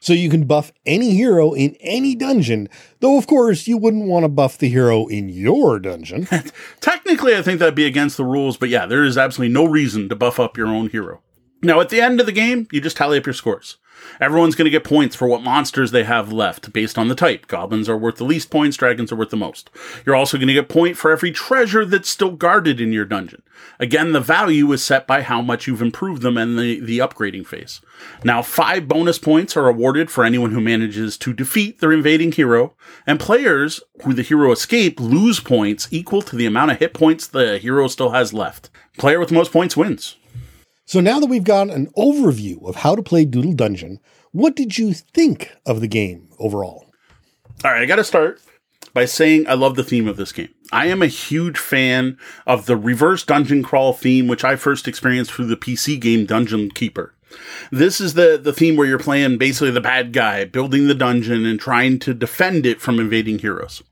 So you can buff any hero in any dungeon, though of course you wouldn't want to buff the hero in your dungeon. Technically, I think that'd be against the rules, but yeah, there is absolutely no reason to buff up your own hero. Now, at the end of the game, you just tally up your scores. Everyone's going to get points for what monsters they have left based on the type. Goblins are worth the least points, dragons are worth the most. You're also going to get point for every treasure that's still guarded in your dungeon. Again, the value is set by how much you've improved them in the, the upgrading phase. Now, five bonus points are awarded for anyone who manages to defeat their invading hero, and players who the hero escape lose points equal to the amount of hit points the hero still has left. Player with most points wins. So now that we've got an overview of how to play Doodle Dungeon, what did you think of the game overall? All right, I got to start by saying I love the theme of this game. I am a huge fan of the reverse dungeon crawl theme, which I first experienced through the PC game Dungeon Keeper. This is the, the theme where you're playing basically the bad guy, building the dungeon and trying to defend it from invading heroes.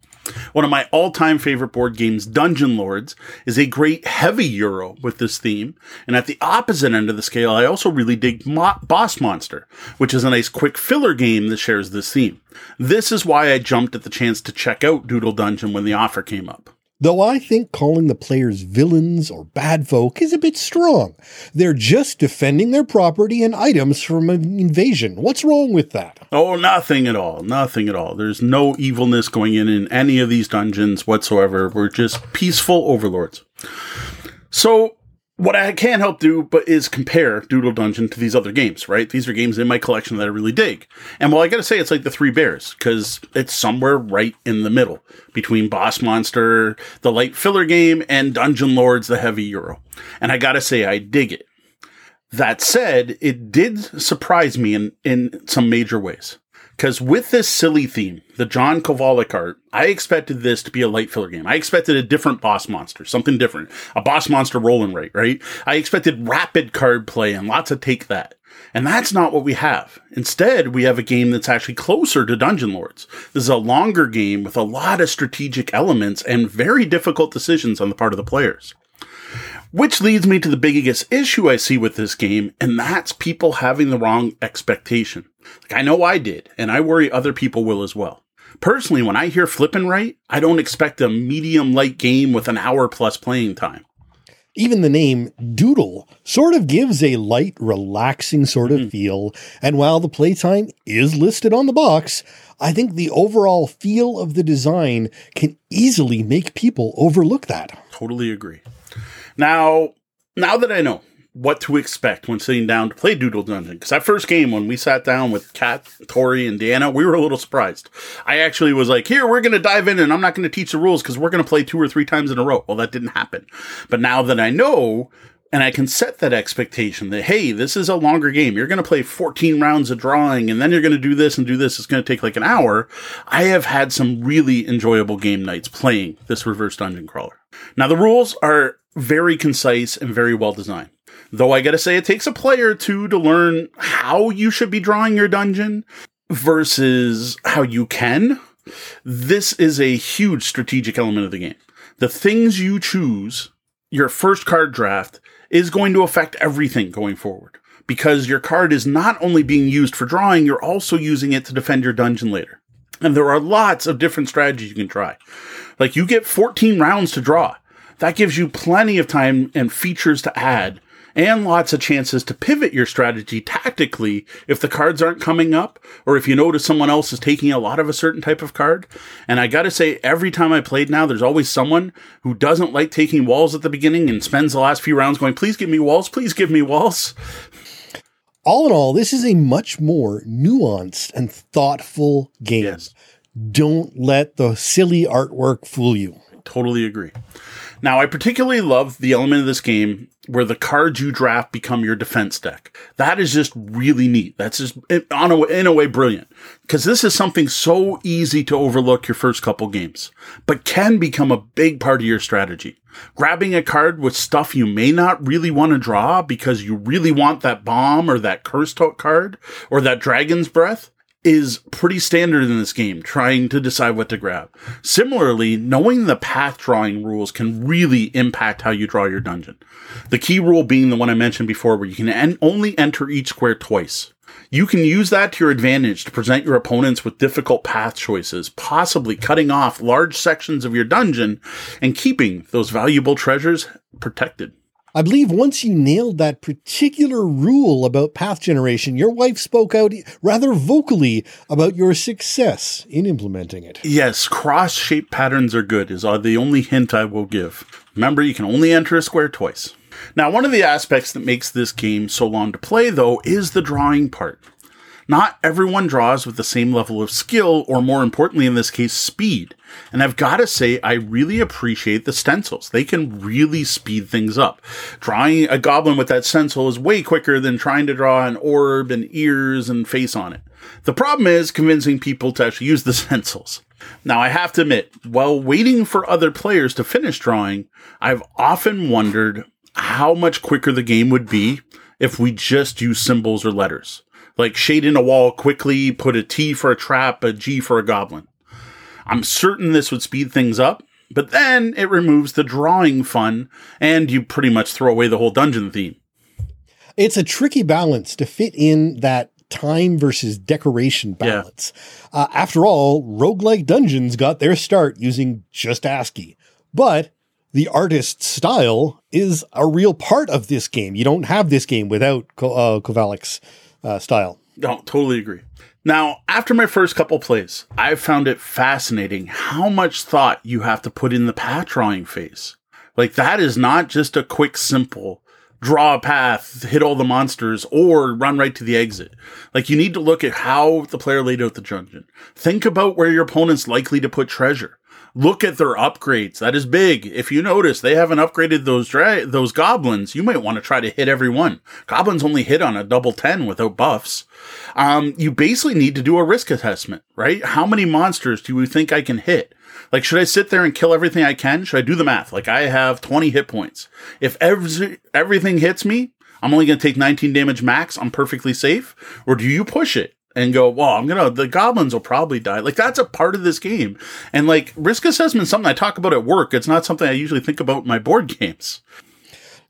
One of my all-time favorite board games, Dungeon Lords, is a great heavy Euro with this theme. And at the opposite end of the scale, I also really dig Mo- Boss Monster, which is a nice quick filler game that shares this theme. This is why I jumped at the chance to check out Doodle Dungeon when the offer came up. Though I think calling the players villains or bad folk is a bit strong. They're just defending their property and items from an invasion. What's wrong with that? Oh, nothing at all. Nothing at all. There's no evilness going in in any of these dungeons whatsoever. We're just peaceful overlords. So, what I can't help do but is compare Doodle Dungeon to these other games, right? These are games in my collection that I really dig. And well, I gotta say, it's like the Three Bears, because it's somewhere right in the middle between Boss Monster, the light filler game, and Dungeon Lords, the heavy Euro. And I gotta say, I dig it. That said, it did surprise me in, in some major ways. Because with this silly theme, the John Kovalic art, I expected this to be a light filler game. I expected a different boss monster, something different. A boss monster rolling rate, right? I expected rapid card play and lots of take that. And that's not what we have. Instead, we have a game that's actually closer to Dungeon Lords. This is a longer game with a lot of strategic elements and very difficult decisions on the part of the players. Which leads me to the biggest issue I see with this game, and that's people having the wrong expectation. Like I know I did, and I worry other people will as well. Personally, when I hear flipping right, I don't expect a medium light game with an hour plus playing time. Even the name Doodle sort of gives a light, relaxing sort of mm-hmm. feel. And while the playtime is listed on the box, I think the overall feel of the design can easily make people overlook that. Totally agree. Now, now that I know what to expect when sitting down to play Doodle Dungeon, because that first game when we sat down with Kat, Tori, and Deanna, we were a little surprised. I actually was like, "Here, we're going to dive in, and I'm not going to teach the rules because we're going to play two or three times in a row." Well, that didn't happen. But now that I know. And I can set that expectation that, hey, this is a longer game. You're going to play 14 rounds of drawing and then you're going to do this and do this. It's going to take like an hour. I have had some really enjoyable game nights playing this reverse dungeon crawler. Now, the rules are very concise and very well designed. Though I gotta say, it takes a player two to learn how you should be drawing your dungeon versus how you can. This is a huge strategic element of the game. The things you choose, your first card draft, is going to affect everything going forward. Because your card is not only being used for drawing, you're also using it to defend your dungeon later. And there are lots of different strategies you can try. Like you get 14 rounds to draw. That gives you plenty of time and features to add and lots of chances to pivot your strategy tactically if the cards aren't coming up or if you notice someone else is taking a lot of a certain type of card. And I gotta say, every time I played now, there's always someone who doesn't like taking walls at the beginning and spends the last few rounds going, please give me walls, please give me walls. All in all, this is a much more nuanced and thoughtful game. Yes. Don't let the silly artwork fool you. Totally agree. Now, I particularly love the element of this game where the cards you draft become your defense deck. That is just really neat. That's just on a, in a way brilliant because this is something so easy to overlook your first couple games, but can become a big part of your strategy. Grabbing a card with stuff you may not really want to draw because you really want that bomb or that curse card or that dragon's breath is pretty standard in this game, trying to decide what to grab. Similarly, knowing the path drawing rules can really impact how you draw your dungeon. The key rule being the one I mentioned before, where you can en- only enter each square twice. You can use that to your advantage to present your opponents with difficult path choices, possibly cutting off large sections of your dungeon and keeping those valuable treasures protected. I believe once you nailed that particular rule about path generation, your wife spoke out rather vocally about your success in implementing it. Yes, cross shaped patterns are good, is uh, the only hint I will give. Remember, you can only enter a square twice. Now, one of the aspects that makes this game so long to play, though, is the drawing part. Not everyone draws with the same level of skill, or more importantly, in this case, speed. And I've got to say, I really appreciate the stencils. They can really speed things up. Drawing a goblin with that stencil is way quicker than trying to draw an orb and ears and face on it. The problem is convincing people to actually use the stencils. Now, I have to admit, while waiting for other players to finish drawing, I've often wondered how much quicker the game would be if we just use symbols or letters like shade in a wall quickly, put a T for a trap, a G for a goblin. I'm certain this would speed things up, but then it removes the drawing fun and you pretty much throw away the whole dungeon theme. It's a tricky balance to fit in that time versus decoration balance. Yeah. Uh, after all, roguelike dungeons got their start using just ASCII. But the artist's style is a real part of this game. You don't have this game without uh, Kovalic's uh, style. No, totally agree. Now, after my first couple plays, I found it fascinating how much thought you have to put in the path drawing phase. Like that is not just a quick, simple draw a path, hit all the monsters, or run right to the exit. Like you need to look at how the player laid out the dungeon. Think about where your opponent's likely to put treasure. Look at their upgrades. That is big. If you notice, they haven't upgraded those dra- those goblins. You might want to try to hit every one. Goblins only hit on a double 10 without buffs. Um, you basically need to do a risk assessment, right? How many monsters do you think I can hit? Like, should I sit there and kill everything I can? Should I do the math? Like, I have 20 hit points. If every, everything hits me, I'm only going to take 19 damage max. I'm perfectly safe. Or do you push it? And go, well, I'm gonna the goblins will probably die. Like that's a part of this game. And like risk assessment is something I talk about at work. It's not something I usually think about in my board games.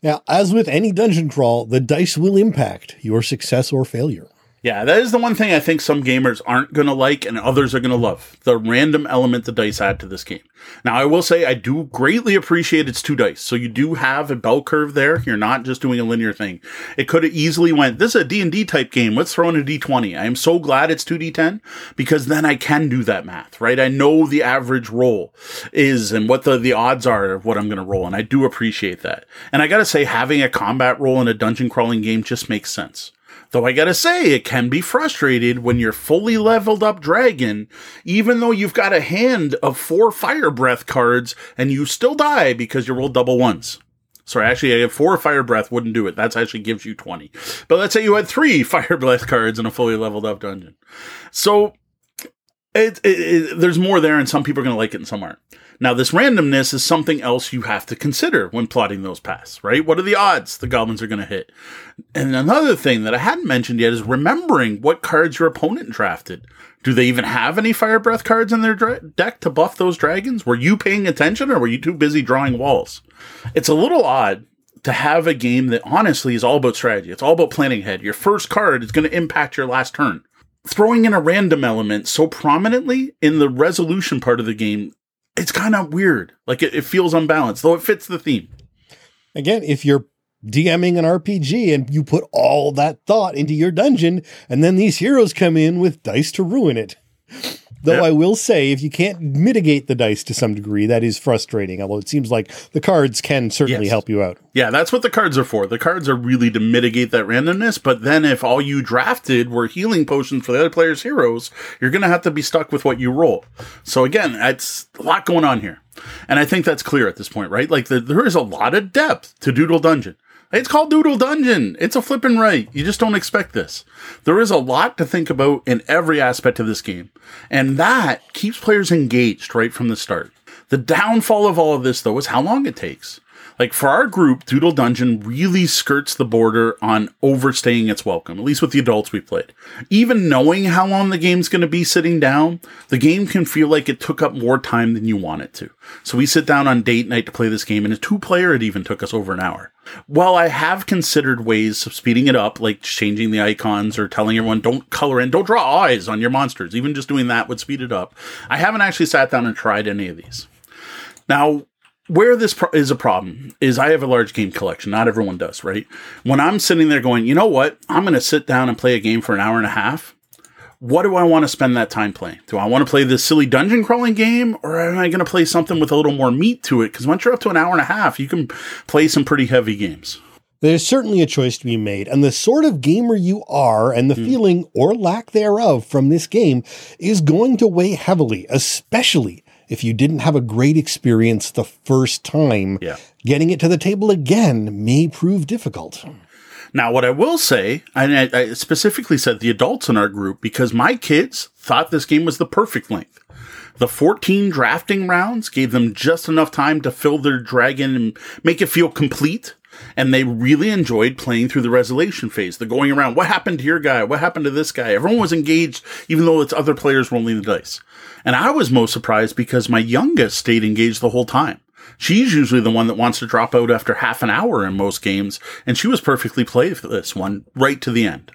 Now, as with any dungeon crawl, the dice will impact your success or failure. Yeah, that is the one thing I think some gamers aren't going to like and others are going to love. The random element the dice add to this game. Now, I will say I do greatly appreciate it's two dice. So you do have a bell curve there. You're not just doing a linear thing. It could have easily went, this is a D&D type game. Let's throw in a D20. I am so glad it's 2D10 because then I can do that math, right? I know the average roll is and what the, the odds are of what I'm going to roll. And I do appreciate that. And I got to say, having a combat roll in a dungeon crawling game just makes sense. Though I gotta say, it can be frustrated when you're fully leveled up dragon, even though you've got a hand of four fire breath cards and you still die because you rolled double ones. Sorry, actually, I have four fire breath wouldn't do it. That's actually gives you 20. But let's say you had three fire breath cards in a fully leveled up dungeon. So it, it, it, there's more there, and some people are going to like it and some aren't. Now, this randomness is something else you have to consider when plotting those paths, right? What are the odds the goblins are going to hit? And another thing that I hadn't mentioned yet is remembering what cards your opponent drafted. Do they even have any fire breath cards in their dra- deck to buff those dragons? Were you paying attention or were you too busy drawing walls? It's a little odd to have a game that honestly is all about strategy. It's all about planning ahead. Your first card is going to impact your last turn. Throwing in a random element so prominently in the resolution part of the game it's kind of weird. Like it, it feels unbalanced, though it fits the theme. Again, if you're DMing an RPG and you put all that thought into your dungeon, and then these heroes come in with dice to ruin it. Though I will say, if you can't mitigate the dice to some degree, that is frustrating. Although it seems like the cards can certainly yes. help you out. Yeah, that's what the cards are for. The cards are really to mitigate that randomness. But then if all you drafted were healing potions for the other player's heroes, you're going to have to be stuck with what you roll. So again, it's a lot going on here. And I think that's clear at this point, right? Like the, there is a lot of depth to Doodle Dungeon. It's called Doodle Dungeon. It's a flipping right. You just don't expect this. There is a lot to think about in every aspect of this game. And that keeps players engaged right from the start. The downfall of all of this, though, is how long it takes. Like for our group, Doodle Dungeon really skirts the border on overstaying its welcome, at least with the adults we played. Even knowing how long the game's going to be sitting down, the game can feel like it took up more time than you want it to. So we sit down on date night to play this game, and a two player, it even took us over an hour. While I have considered ways of speeding it up, like changing the icons or telling everyone don't color in, don't draw eyes on your monsters, even just doing that would speed it up, I haven't actually sat down and tried any of these. Now, where this pro- is a problem is I have a large game collection. Not everyone does, right? When I'm sitting there going, you know what? I'm going to sit down and play a game for an hour and a half. What do I want to spend that time playing? Do I want to play this silly dungeon crawling game or am I going to play something with a little more meat to it? Because once you're up to an hour and a half, you can play some pretty heavy games. There's certainly a choice to be made, and the sort of gamer you are and the mm. feeling or lack thereof from this game is going to weigh heavily, especially if you didn't have a great experience the first time, yeah. getting it to the table again may prove difficult. Now, what I will say, and I, I specifically said the adults in our group because my kids thought this game was the perfect length. The 14 drafting rounds gave them just enough time to fill their dragon and make it feel complete. And they really enjoyed playing through the resolution phase, the going around. What happened to your guy? What happened to this guy? Everyone was engaged, even though it's other players rolling the dice. And I was most surprised because my youngest stayed engaged the whole time. She's usually the one that wants to drop out after half an hour in most games, and she was perfectly played for this one right to the end.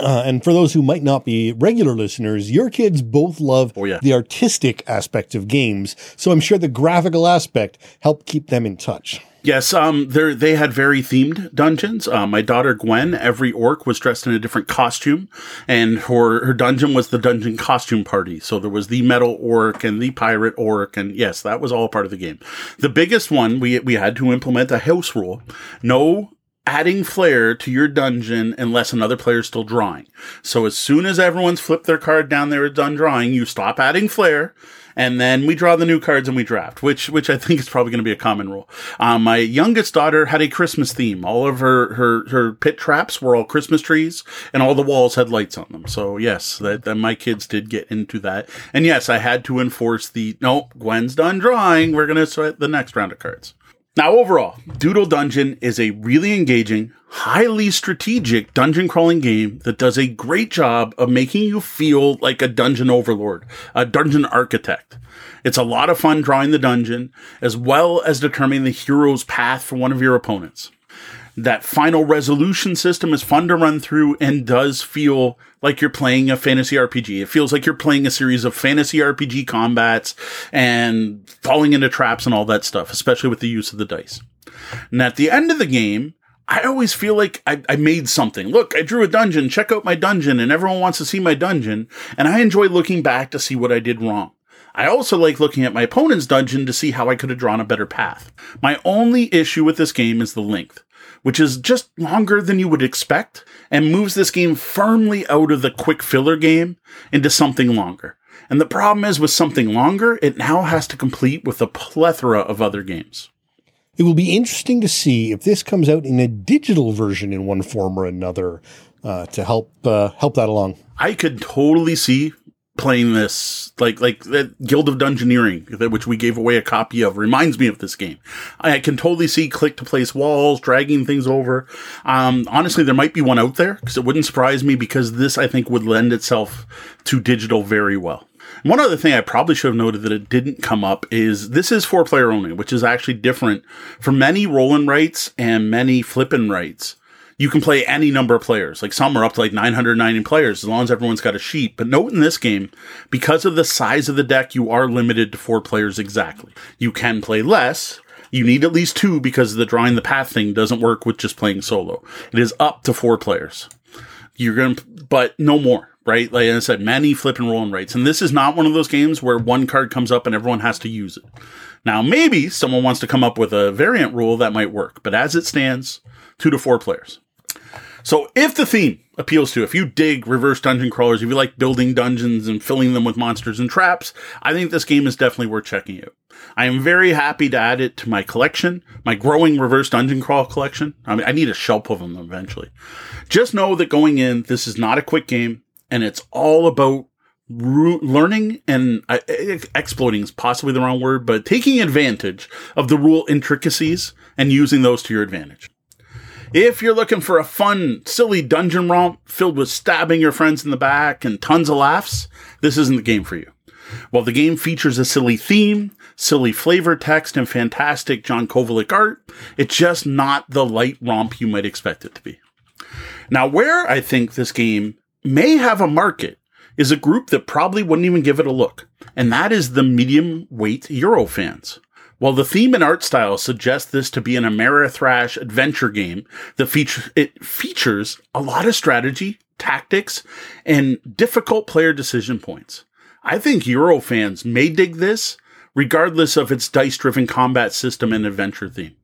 Uh, and for those who might not be regular listeners, your kids both love oh, yeah. the artistic aspect of games, so I'm sure the graphical aspect helped keep them in touch. Yes, um, they had very themed dungeons. Uh, my daughter Gwen, every orc was dressed in a different costume, and her her dungeon was the dungeon costume party. So there was the metal orc and the pirate orc, and yes, that was all part of the game. The biggest one we we had to implement a house rule: no adding flair to your dungeon unless another player is still drawing. So as soon as everyone's flipped their card down, they're done drawing, you stop adding flair and then we draw the new cards and we draft, which which I think is probably going to be a common rule. Um, my youngest daughter had a Christmas theme. All of her her her pit traps were all Christmas trees, and all the walls had lights on them. So yes, that, that my kids did get into that, and yes, I had to enforce the no. Gwen's done drawing. We're going to start the next round of cards. Now, overall, Doodle Dungeon is a really engaging, highly strategic dungeon crawling game that does a great job of making you feel like a dungeon overlord, a dungeon architect. It's a lot of fun drawing the dungeon, as well as determining the hero's path for one of your opponents. That final resolution system is fun to run through and does feel like you're playing a fantasy RPG. It feels like you're playing a series of fantasy RPG combats and falling into traps and all that stuff, especially with the use of the dice. And at the end of the game, I always feel like I, I, made something. Look, I drew a dungeon. Check out my dungeon. And everyone wants to see my dungeon. And I enjoy looking back to see what I did wrong. I also like looking at my opponent's dungeon to see how I could have drawn a better path. My only issue with this game is the length which is just longer than you would expect and moves this game firmly out of the quick filler game into something longer. And the problem is with something longer, it now has to compete with a plethora of other games. It will be interesting to see if this comes out in a digital version in one form or another uh, to help uh, help that along. I could totally see playing this like like that guild of dungeoneering that which we gave away a copy of reminds me of this game. I can totally see click to place walls dragging things over. Um, honestly there might be one out there because it wouldn't surprise me because this i think would lend itself to digital very well one other thing I probably should have noted that it didn't come up is this is four player only, which is actually different from many roll and writes and many flip and writes you can play any number of players. Like some are up to like 990 players as long as everyone's got a sheet. But note in this game, because of the size of the deck, you are limited to four players exactly. You can play less. You need at least two because the drawing the path thing doesn't work with just playing solo. It is up to four players. You're going to, but no more, right? Like I said, many flip and roll and rates. And this is not one of those games where one card comes up and everyone has to use it. Now, maybe someone wants to come up with a variant rule that might work, but as it stands, two to four players. So if the theme appeals to, if you dig reverse dungeon crawlers, if you like building dungeons and filling them with monsters and traps, I think this game is definitely worth checking out. I am very happy to add it to my collection, my growing reverse dungeon crawl collection. I mean, I need a shelf of them eventually. Just know that going in, this is not a quick game and it's all about learning and uh, exploiting is possibly the wrong word, but taking advantage of the rule intricacies and using those to your advantage. If you're looking for a fun, silly dungeon romp filled with stabbing your friends in the back and tons of laughs, this isn't the game for you. While the game features a silly theme, silly flavor text, and fantastic John Kovalic art, it's just not the light romp you might expect it to be. Now, where I think this game may have a market is a group that probably wouldn't even give it a look, and that is the medium weight Euro fans. While the theme and art style suggest this to be an Ameritrash adventure game, the feature it features a lot of strategy, tactics, and difficult player decision points. I think Euro fans may dig this, regardless of its dice-driven combat system and adventure theme.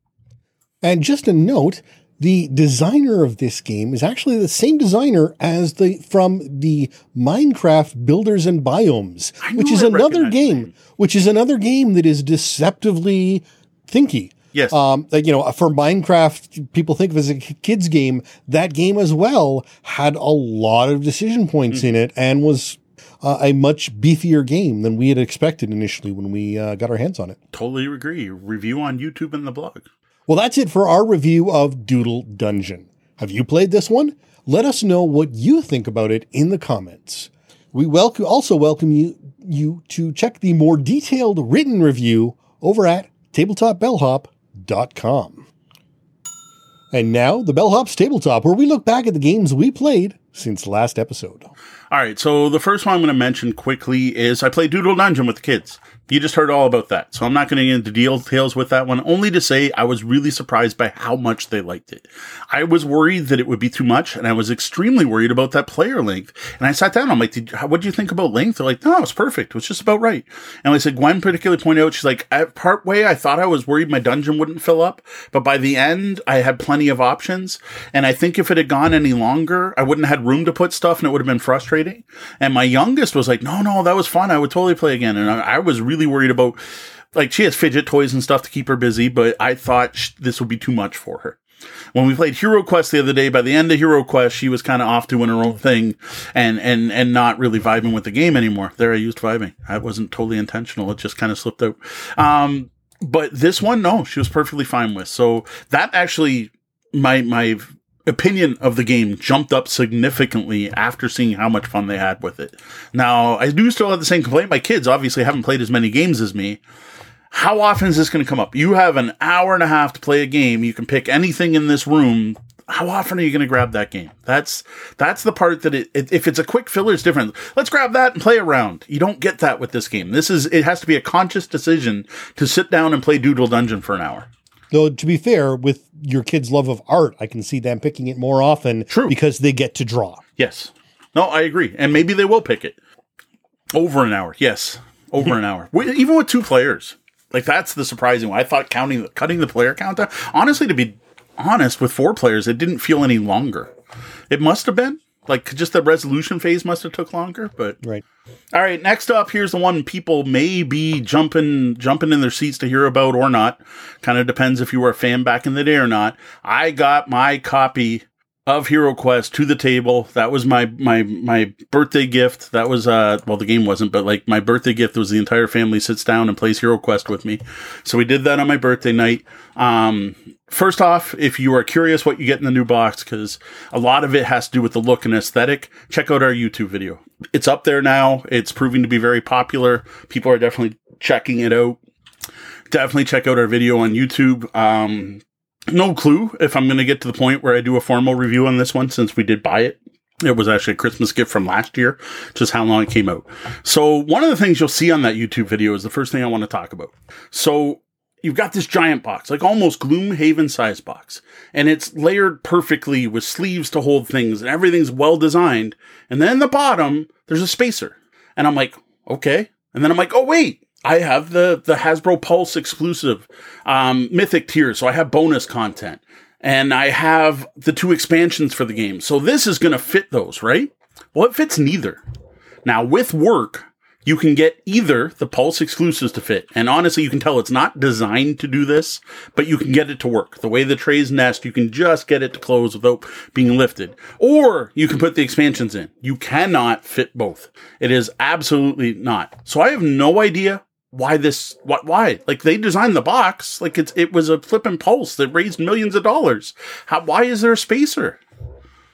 And just a note, the designer of this game is actually the same designer as the from the Minecraft Builders and Biomes, which is I another game, which is another game that is deceptively thinky. Yes. Um, you know, for Minecraft, people think of it as a kids game. That game as well had a lot of decision points mm-hmm. in it and was uh, a much beefier game than we had expected initially when we uh, got our hands on it. Totally agree. Review on YouTube and the blog. Well, that's it for our review of Doodle Dungeon. Have you played this one? Let us know what you think about it in the comments. We welcome, also welcome you, you to check the more detailed written review over at tabletopbellhop.com. And now, the Bellhop's Tabletop, where we look back at the games we played since last episode. All right, so the first one I'm going to mention quickly is I played Doodle Dungeon with the kids. You just heard all about that. So I'm not going to get into details with that one, only to say I was really surprised by how much they liked it. I was worried that it would be too much, and I was extremely worried about that player length. And I sat down, I'm like, what do you think about length? They're like, no, it's perfect. It was just about right. And I said, Gwen particularly pointed out, she's like, part way, I thought I was worried my dungeon wouldn't fill up, but by the end, I had plenty of options. And I think if it had gone any longer, I wouldn't have had room to put stuff and it would have been frustrating frustrating. And my youngest was like, no, no, that was fun. I would totally play again. And I, I was really worried about, like, she has fidget toys and stuff to keep her busy, but I thought sh- this would be too much for her. When we played Hero Quest the other day, by the end of Hero Quest, she was kind of off doing her own thing and, and, and not really vibing with the game anymore. There, I used vibing. I wasn't totally intentional. It just kind of slipped out. Um, but this one, no, she was perfectly fine with. So that actually, my, my opinion of the game jumped up significantly after seeing how much fun they had with it. Now, I do still have the same complaint. My kids obviously haven't played as many games as me. How often is this going to come up? You have an hour and a half to play a game. You can pick anything in this room. How often are you going to grab that game? That's that's the part that it, it, if it's a quick filler, it's different. Let's grab that and play around. You don't get that with this game. This is it has to be a conscious decision to sit down and play Doodle Dungeon for an hour. Though to be fair, with your kids' love of art, I can see them picking it more often True. because they get to draw. Yes. No, I agree. And maybe they will pick it. Over an hour. Yes. Over an hour. Even with two players. Like that's the surprising one. I thought counting cutting the player count down. Honestly, to be honest, with four players, it didn't feel any longer. It must have been. Like just the resolution phase must have took longer, but Right. all right, next up, here's the one people may be jumping jumping in their seats to hear about or not. Kind of depends if you were a fan back in the day or not. I got my copy of Hero Quest to the table. That was my my my birthday gift. That was uh well the game wasn't, but like my birthday gift was the entire family sits down and plays Hero Quest with me. So we did that on my birthday night. Um First off, if you are curious what you get in the new box, because a lot of it has to do with the look and aesthetic, check out our YouTube video. It's up there now. It's proving to be very popular. People are definitely checking it out. Definitely check out our video on YouTube. Um, no clue if I'm going to get to the point where I do a formal review on this one since we did buy it. It was actually a Christmas gift from last year, just how long it came out. So one of the things you'll see on that YouTube video is the first thing I want to talk about. So you've got this giant box, like almost Gloomhaven size box, and it's layered perfectly with sleeves to hold things and everything's well designed. And then in the bottom, there's a spacer. And I'm like, okay. And then I'm like, oh wait, I have the the Hasbro Pulse exclusive um, Mythic tier, so I have bonus content, and I have the two expansions for the game. So this is going to fit those, right? Well, it fits neither. Now with work, you can get either the Pulse exclusives to fit, and honestly, you can tell it's not designed to do this, but you can get it to work. The way the trays nest, you can just get it to close without being lifted. Or you can put the expansions in. You cannot fit both. It is absolutely not. So I have no idea why this what why like they designed the box like it's it was a flip and pulse that raised millions of dollars how why is there a spacer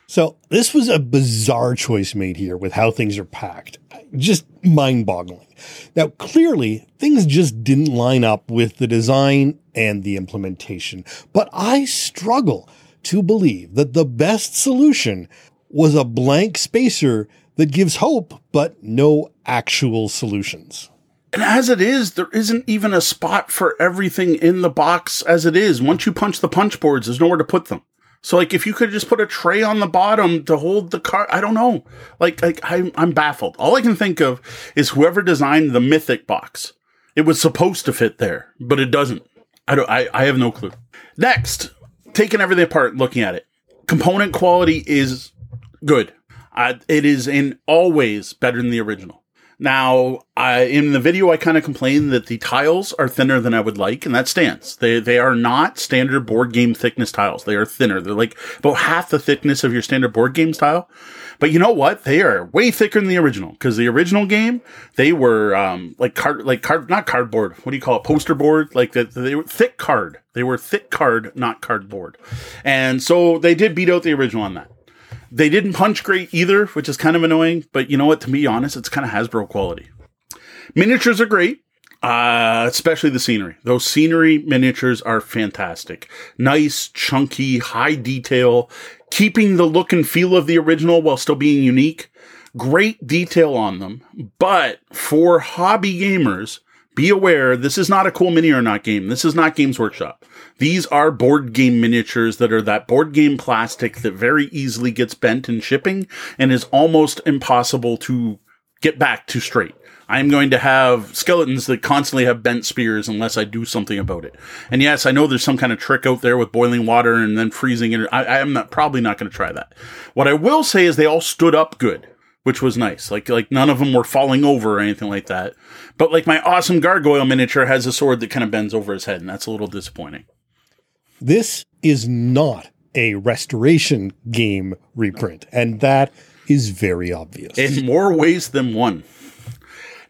So this was a bizarre choice made here with how things are packed. Just mind boggling. Now, clearly, things just didn't line up with the design and the implementation, but I struggle to believe that the best solution was a blank spacer that gives hope, but no actual solutions. And as it is there isn't even a spot for everything in the box as it is. Once you punch the punch boards there's nowhere to put them. So like if you could just put a tray on the bottom to hold the card i don't know. Like like I'm, I'm baffled. All i can think of is whoever designed the mythic box. It was supposed to fit there but it doesn't. I don't i, I have no clue. Next taking everything apart looking at it. Component quality is good. Uh, it is in all ways better than the original now, I, in the video, I kind of complained that the tiles are thinner than I would like, and that stands. They they are not standard board game thickness tiles. They are thinner. They're like about half the thickness of your standard board game tile. But you know what? They are way thicker than the original because the original game they were um, like card like card not cardboard. What do you call it? Poster board. Like that. They were thick card. They were thick card, not cardboard. And so they did beat out the original on that. They didn't punch great either, which is kind of annoying. But you know what? To be honest, it's kind of Hasbro quality. Miniatures are great, uh, especially the scenery. Those scenery miniatures are fantastic. Nice, chunky, high detail, keeping the look and feel of the original while still being unique. Great detail on them. But for hobby gamers, be aware this is not a cool mini or not game. This is not Games Workshop. These are board game miniatures that are that board game plastic that very easily gets bent in shipping and is almost impossible to get back to straight. I'm going to have skeletons that constantly have bent spears unless I do something about it. And yes, I know there's some kind of trick out there with boiling water and then freezing it. I, I'm not, probably not going to try that. What I will say is they all stood up good. which was nice. Like like none of them were falling over or anything like that. But like my awesome gargoyle miniature has a sword that kind of bends over his head, and that's a little disappointing. This is not a restoration game reprint, and that is very obvious. In more ways than one.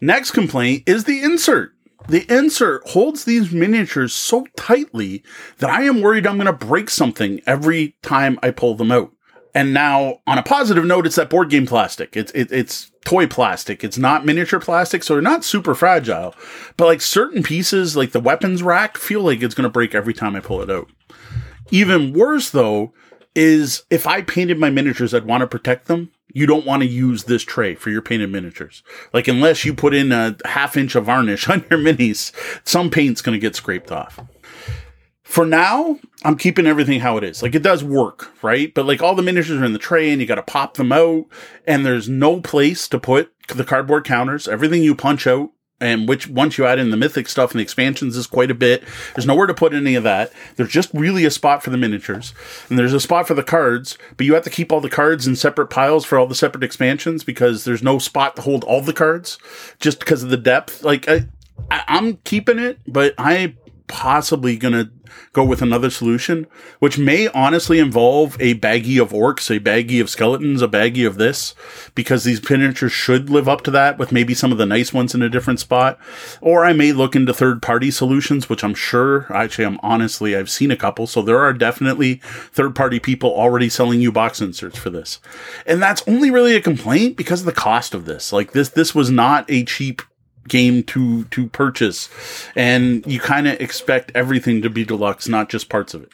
Next complaint is the insert. The insert holds these miniatures so tightly that I am worried I'm going to break something every time I pull them out. And now, on a positive note, it's that board game plastic. It's it, it's toy plastic. It's not miniature plastic, so they're not super fragile. But like certain pieces, like the weapons rack, feel like it's going to break every time I pull it out. Even worse, though, is if I painted my miniatures, I'd want to protect them. You don't want to use this tray for your painted miniatures. Like, unless you put in a half inch of varnish on your minis, some paint's going to get scraped off. For now, I'm keeping everything how it is. Like, it does work, right? But like all the miniatures are in the tray and you got to pop them out, and there's no place to put the cardboard counters. Everything you punch out and which once you add in the mythic stuff and the expansions is quite a bit. There's nowhere to put any of that. There's just really a spot for the miniatures, and there's a spot for the cards, but you have to keep all the cards in separate piles for all the separate expansions because there's no spot to hold all the cards just because of the depth. Like I, I I'm keeping it, but I possibly gonna go with another solution, which may honestly involve a baggie of orcs, a baggie of skeletons, a baggie of this, because these miniatures should live up to that with maybe some of the nice ones in a different spot. Or I may look into third party solutions, which I'm sure, actually, I'm honestly, I've seen a couple. So there are definitely third party people already selling you box inserts for this. And that's only really a complaint because of the cost of this. Like this, this was not a cheap game to to purchase and you kind of expect everything to be deluxe not just parts of it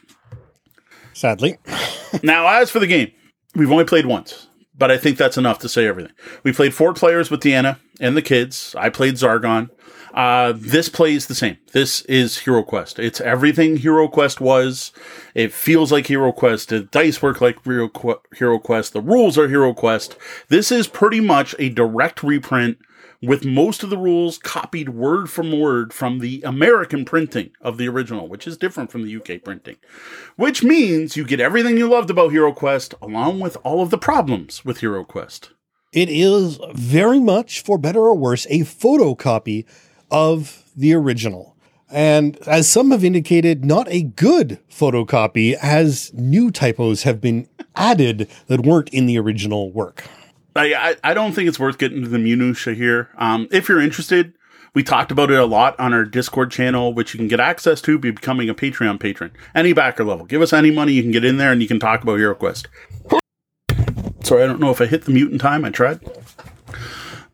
Sadly, now as for the game we've only played once but i think that's enough to say everything we played four players with deanna and the kids i played zargon uh, this plays the same. This is Hero Quest. It's everything Hero Quest was. It feels like Hero Quest. The dice work like Hero, Qu- Hero Quest. The rules are Hero Quest. This is pretty much a direct reprint with most of the rules copied word from word from the American printing of the original, which is different from the UK printing. Which means you get everything you loved about Hero Quest along with all of the problems with Hero Quest. it is very much, for better or worse, a photocopy of the original. And as some have indicated, not a good photocopy, as new typos have been added that weren't in the original work. I, I, don't think it's worth getting to the minutia here. Um, if you're interested, we talked about it a lot on our Discord channel, which you can get access to by becoming a Patreon patron. Any backer level. Give us any money, you can get in there and you can talk about HeroQuest. Sorry, I don't know if I hit the mute in time. I tried.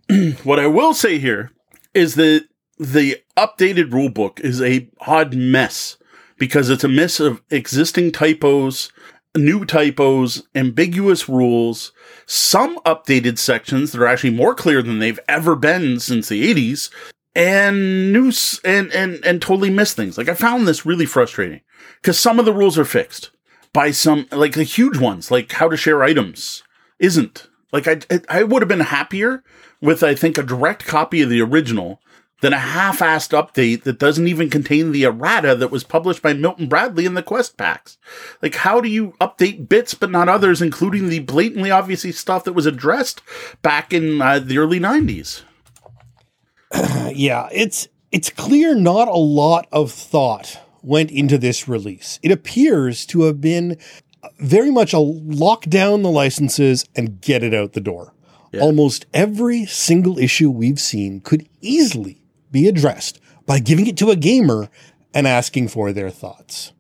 what I will say here is that the updated rulebook is a odd mess because it's a mess of existing typos, new typos, ambiguous rules, some updated sections that are actually more clear than they've ever been since the 80s, and new and and and totally miss things. Like I found this really frustrating because some of the rules are fixed by some like the huge ones, like how to share items, isn't. Like I I would have been happier with I think a direct copy of the original than a half-assed update that doesn't even contain the errata that was published by Milton Bradley in the quest packs. Like, how do you update bits but not others, including the blatantly obviously stuff that was addressed back in uh, the early '90s? yeah, it's it's clear not a lot of thought went into this release. It appears to have been very much a lock down the licenses and get it out the door. Almost every single issue we've seen could easily be addressed by giving it to a gamer and asking for their thoughts.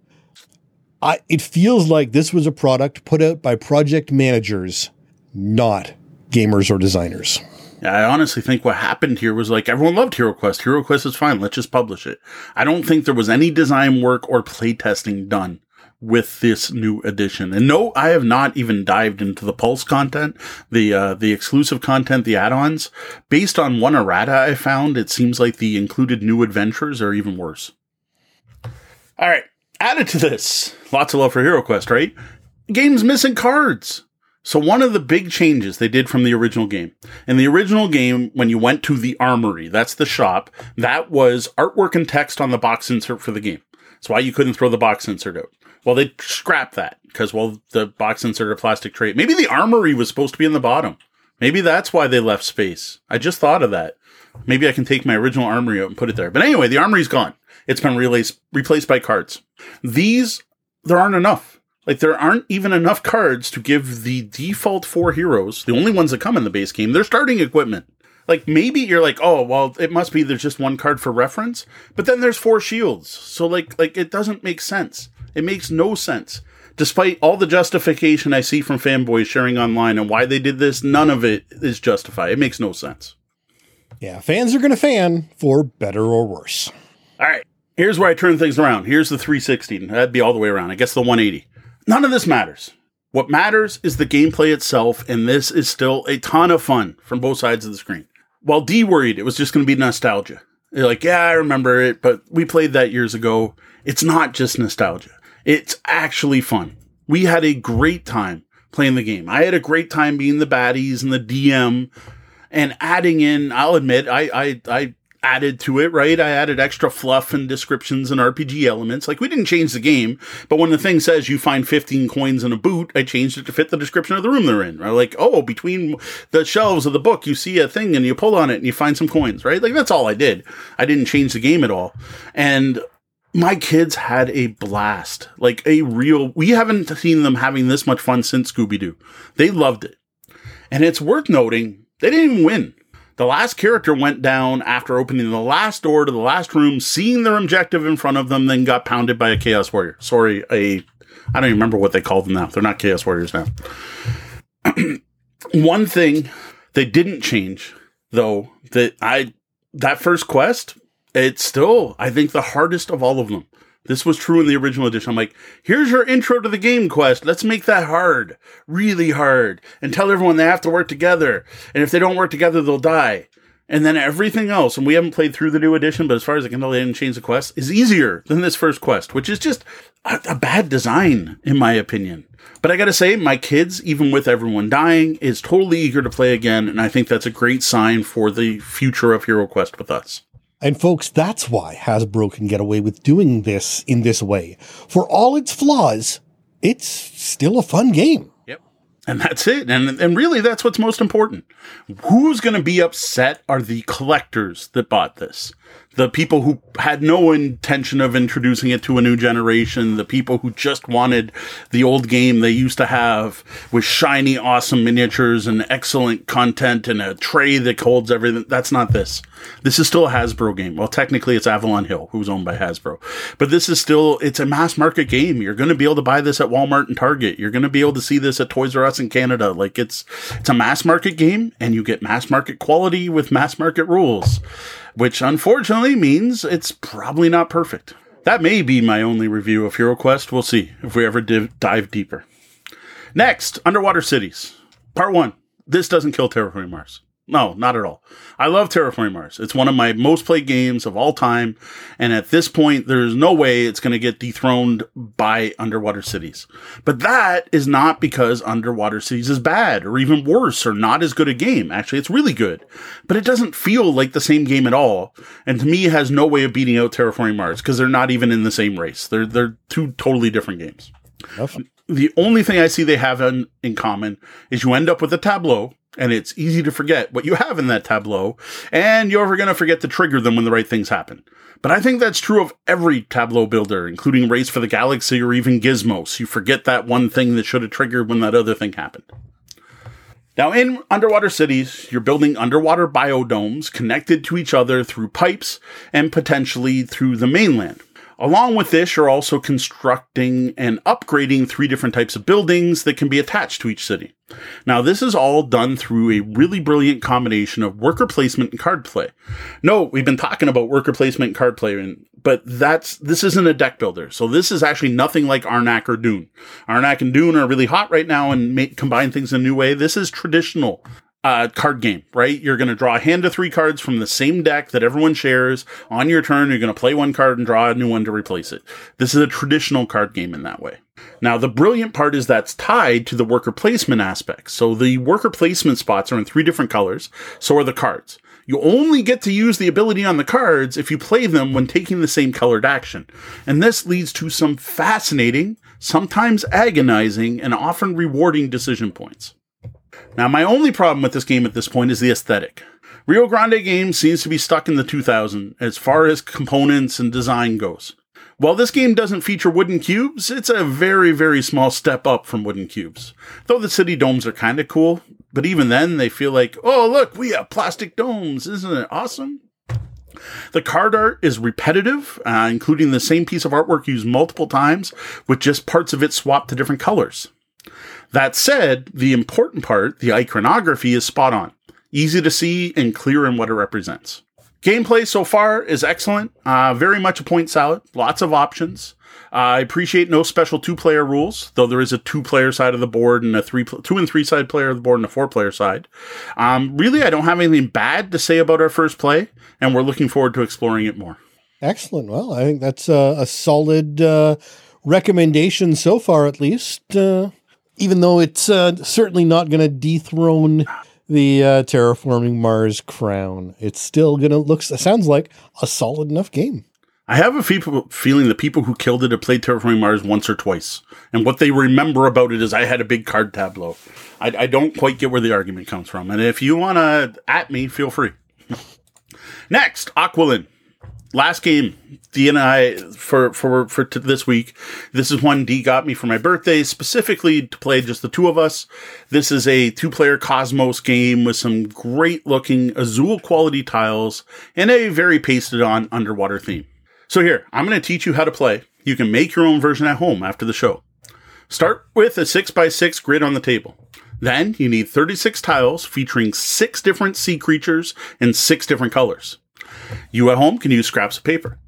I, it feels like this was a product put out by project managers, not gamers or designers. I honestly think what happened here was like everyone loved HeroQuest. HeroQuest is fine. Let's just publish it. I don't think there was any design work or playtesting done with this new edition. And no, I have not even dived into the Pulse content, the uh, the exclusive content, the add-ons. Based on one errata I found, it seems like the included new adventures are even worse. All right, added to this, lots of love for Hero Quest, right? Game's missing cards. So one of the big changes they did from the original game. In the original game, when you went to the armory, that's the shop, that was artwork and text on the box insert for the game. That's why you couldn't throw the box insert out. Well, they scrapped that because, well, the box insert a plastic tray. Maybe the armory was supposed to be in the bottom. Maybe that's why they left space. I just thought of that. Maybe I can take my original armory out and put it there. But anyway, the armory's gone. It's been replaced replaced by cards. These there aren't enough. Like there aren't even enough cards to give the default four heroes, the only ones that come in the base game, their starting equipment. Like maybe you're like, oh well, it must be there's just one card for reference, but then there's four shields. So like like it doesn't make sense. It makes no sense. Despite all the justification I see from fanboys sharing online and why they did this, none of it is justified. It makes no sense. Yeah, fans are going to fan for better or worse. All right, here's where I turn things around. Here's the 360. That'd be all the way around. I guess the 180. None of this matters. What matters is the gameplay itself, and this is still a ton of fun from both sides of the screen. While D worried it was just going to be nostalgia. They're like, yeah, I remember it, but we played that years ago. It's not just nostalgia. It's actually fun. We had a great time playing the game. I had a great time being the baddies and the DM and adding in, I'll admit, I, I, I added to it, right? I added extra fluff and descriptions and RPG elements. Like we didn't change the game, but when the thing says you find 15 coins in a boot, I changed it to fit the description of the room they're in. Right? Like, oh, between the shelves of the book, you see a thing and you pull on it and you find some coins, right? Like that's all I did. I didn't change the game at all. And my kids had a blast. Like a real, we haven't seen them having this much fun since Scooby Doo. They loved it. And it's worth noting, they didn't even win. The last character went down after opening the last door to the last room, seeing their objective in front of them, then got pounded by a Chaos Warrior. Sorry, a I don't even remember what they called them now. They're not Chaos Warriors now. One thing they didn't change, though, that I that first quest, it's still I think the hardest of all of them. This was true in the original edition. I'm like, here's your intro to the game quest. Let's make that hard, really hard, and tell everyone they have to work together. And if they don't work together, they'll die. And then everything else, and we haven't played through the new edition, but as far as I can tell, they didn't change the quest, is easier than this first quest, which is just a, a bad design, in my opinion. But I gotta say, my kids, even with everyone dying, is totally eager to play again, and I think that's a great sign for the future of Hero Quest with us. And folks, that's why Hasbro can get away with doing this in this way. For all its flaws, it's still a fun game. Yep. And that's it. And and really that's what's most important. Who's going to be upset are the collectors that bought this the people who had no intention of introducing it to a new generation, the people who just wanted the old game they used to have with shiny, awesome miniatures and excellent content and a tray that holds everything. That's not this. This is still a Hasbro game. Well, technically it's Avalon Hill, who's owned by Hasbro, but this is still, it's a mass market game. You're going to be able to buy this at Walmart and Target. You're going to be able to see this at Toys R Us in Canada. Like it's, it's a mass market game and you get mass market quality with mass market rules which unfortunately means it's probably not perfect. That may be my only review of Hero Quest. We'll see if we ever div- dive deeper. Next, Underwater Cities. Part 1. This doesn't kill Terraforming Mars. No, not at all. I love Terraforming Mars. It's one of my most played games of all time. And at this point, there's no way it's going to get dethroned by Underwater Cities. But that is not because Underwater Cities is bad or even worse or not as good a game. Actually, it's really good, but it doesn't feel like the same game at all. And to me, has no way of beating out Terraforming Mars because they're not even in the same race. They're, they're two totally different games. The only thing I see they have in, in common is you end up with a tableau and it's easy to forget what you have in that tableau, and you're ever going to forget to trigger them when the right things happen. But I think that's true of every tableau builder, including Race for the Galaxy or even Gizmos. You forget that one thing that should have triggered when that other thing happened. Now, in underwater cities, you're building underwater biodomes connected to each other through pipes and potentially through the mainland. Along with this, you're also constructing and upgrading three different types of buildings that can be attached to each city. Now, this is all done through a really brilliant combination of worker placement and card play. No, we've been talking about worker placement and card play, but that's, this isn't a deck builder. So this is actually nothing like Arnak or Dune. Arnak and Dune are really hot right now and combine things in a new way. This is traditional uh, card game, right? You're going to draw a hand of three cards from the same deck that everyone shares. On your turn, you're going to play one card and draw a new one to replace it. This is a traditional card game in that way. Now, the brilliant part is that's tied to the worker placement aspect. So the worker placement spots are in three different colors. So are the cards. You only get to use the ability on the cards if you play them when taking the same colored action. And this leads to some fascinating, sometimes agonizing, and often rewarding decision points. Now, my only problem with this game at this point is the aesthetic. Rio Grande Games seems to be stuck in the 2000 as far as components and design goes. While this game doesn't feature wooden cubes, it's a very, very small step up from wooden cubes. Though the city domes are kind of cool, but even then they feel like, oh, look, we have plastic domes. Isn't it awesome? The card art is repetitive, uh, including the same piece of artwork used multiple times, with just parts of it swapped to different colors. That said, the important part, the iconography, is spot on, easy to see and clear in what it represents. Gameplay so far is excellent, uh, very much a point salad, lots of options. Uh, I appreciate no special two player rules, though there is a two player side of the board and a three, two and three side player of the board and a four player side. Um, really, I don't have anything bad to say about our first play, and we're looking forward to exploring it more. Excellent. Well, I think that's a, a solid uh, recommendation so far, at least. Uh, even though it's uh, certainly not going to dethrone the uh, terraforming Mars crown, it's still going to look. Sounds like a solid enough game. I have a feeling the people who killed it have played Terraforming Mars once or twice. And what they remember about it is I had a big card tableau. I, I don't quite get where the argument comes from. And if you want to at me, feel free. Next, Aqualin. Last game, D and I for for for t- this week. This is one D got me for my birthday, specifically to play just the two of us. This is a two-player Kosmos game with some great-looking Azul quality tiles and a very pasted-on underwater theme. So here, I'm going to teach you how to play. You can make your own version at home after the show. Start with a 6x6 grid on the table. Then you need 36 tiles featuring six different sea creatures in six different colors. You at home can use scraps of paper.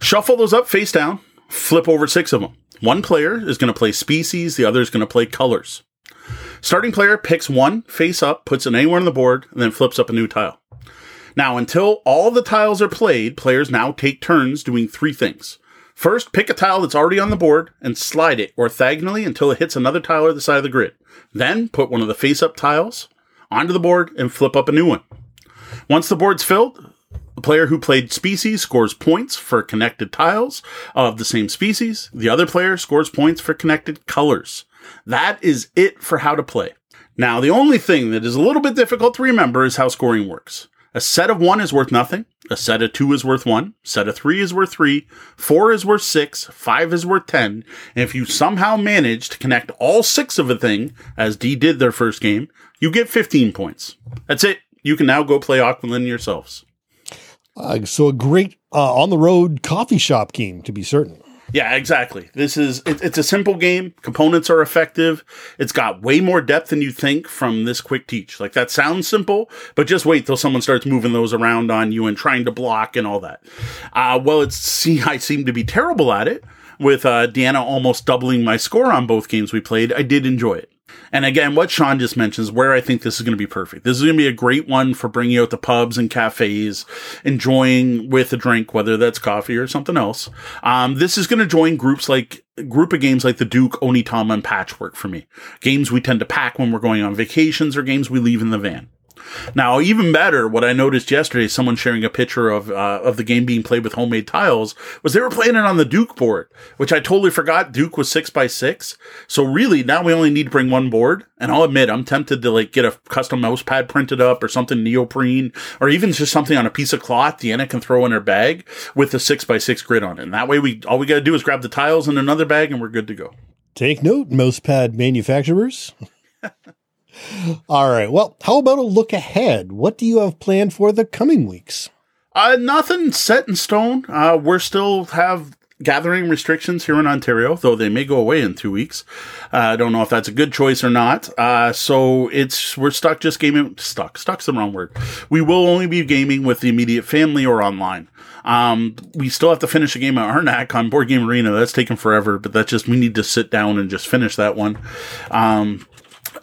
Shuffle those up face down, flip over six of them. One player is going to play species, the other is going to play colors. Starting player picks one face up, puts it anywhere on the board, and then flips up a new tile. Now, until all the tiles are played, players now take turns doing three things. First, pick a tile that's already on the board and slide it orthogonally until it hits another tile or the side of the grid. Then, put one of the face up tiles onto the board and flip up a new one. Once the board's filled, the player who played species scores points for connected tiles of the same species. The other player scores points for connected colors. That is it for how to play. Now, the only thing that is a little bit difficult to remember is how scoring works. A set of one is worth nothing. A set of two is worth one. Set of three is worth three. Four is worth six. Five is worth ten. And if you somehow manage to connect all six of a thing, as D did their first game, you get 15 points. That's it. You can now go play Aqualin yourselves. Uh, so a great uh, on the road coffee shop game, to be certain. Yeah, exactly. This is it, it's a simple game. Components are effective. It's got way more depth than you think from this quick teach. Like that sounds simple, but just wait till someone starts moving those around on you and trying to block and all that. Uh, well, it's see, I seem to be terrible at it. With uh, Deanna almost doubling my score on both games we played, I did enjoy it. And again, what Sean just mentions, where I think this is going to be perfect. This is going to be a great one for bringing out the pubs and cafes, enjoying with a drink, whether that's coffee or something else. Um, this is going to join groups like group of games like the Duke, Onitama, and Patchwork for me. Games we tend to pack when we're going on vacations or games we leave in the van. Now, even better, what I noticed yesterday, someone sharing a picture of uh, of the game being played with homemade tiles, was they were playing it on the Duke board, which I totally forgot. Duke was six by six, so really now we only need to bring one board. And I'll admit, I'm tempted to like get a custom mouse pad printed up or something neoprene, or even just something on a piece of cloth Deanna can throw in her bag with a six by six grid on it. And that way, we all we got to do is grab the tiles in another bag, and we're good to go. Take note, mouse pad manufacturers. All right. Well, how about a look ahead? What do you have planned for the coming weeks? Uh, nothing set in stone. Uh, we're still have gathering restrictions here in Ontario, though they may go away in two weeks. Uh, I don't know if that's a good choice or not. Uh, so it's we're stuck just gaming. Stuck. Stuck's the wrong word. We will only be gaming with the immediate family or online. Um, we still have to finish a game at Arnak on Board Game Arena. That's taken forever, but that's just we need to sit down and just finish that one. Um,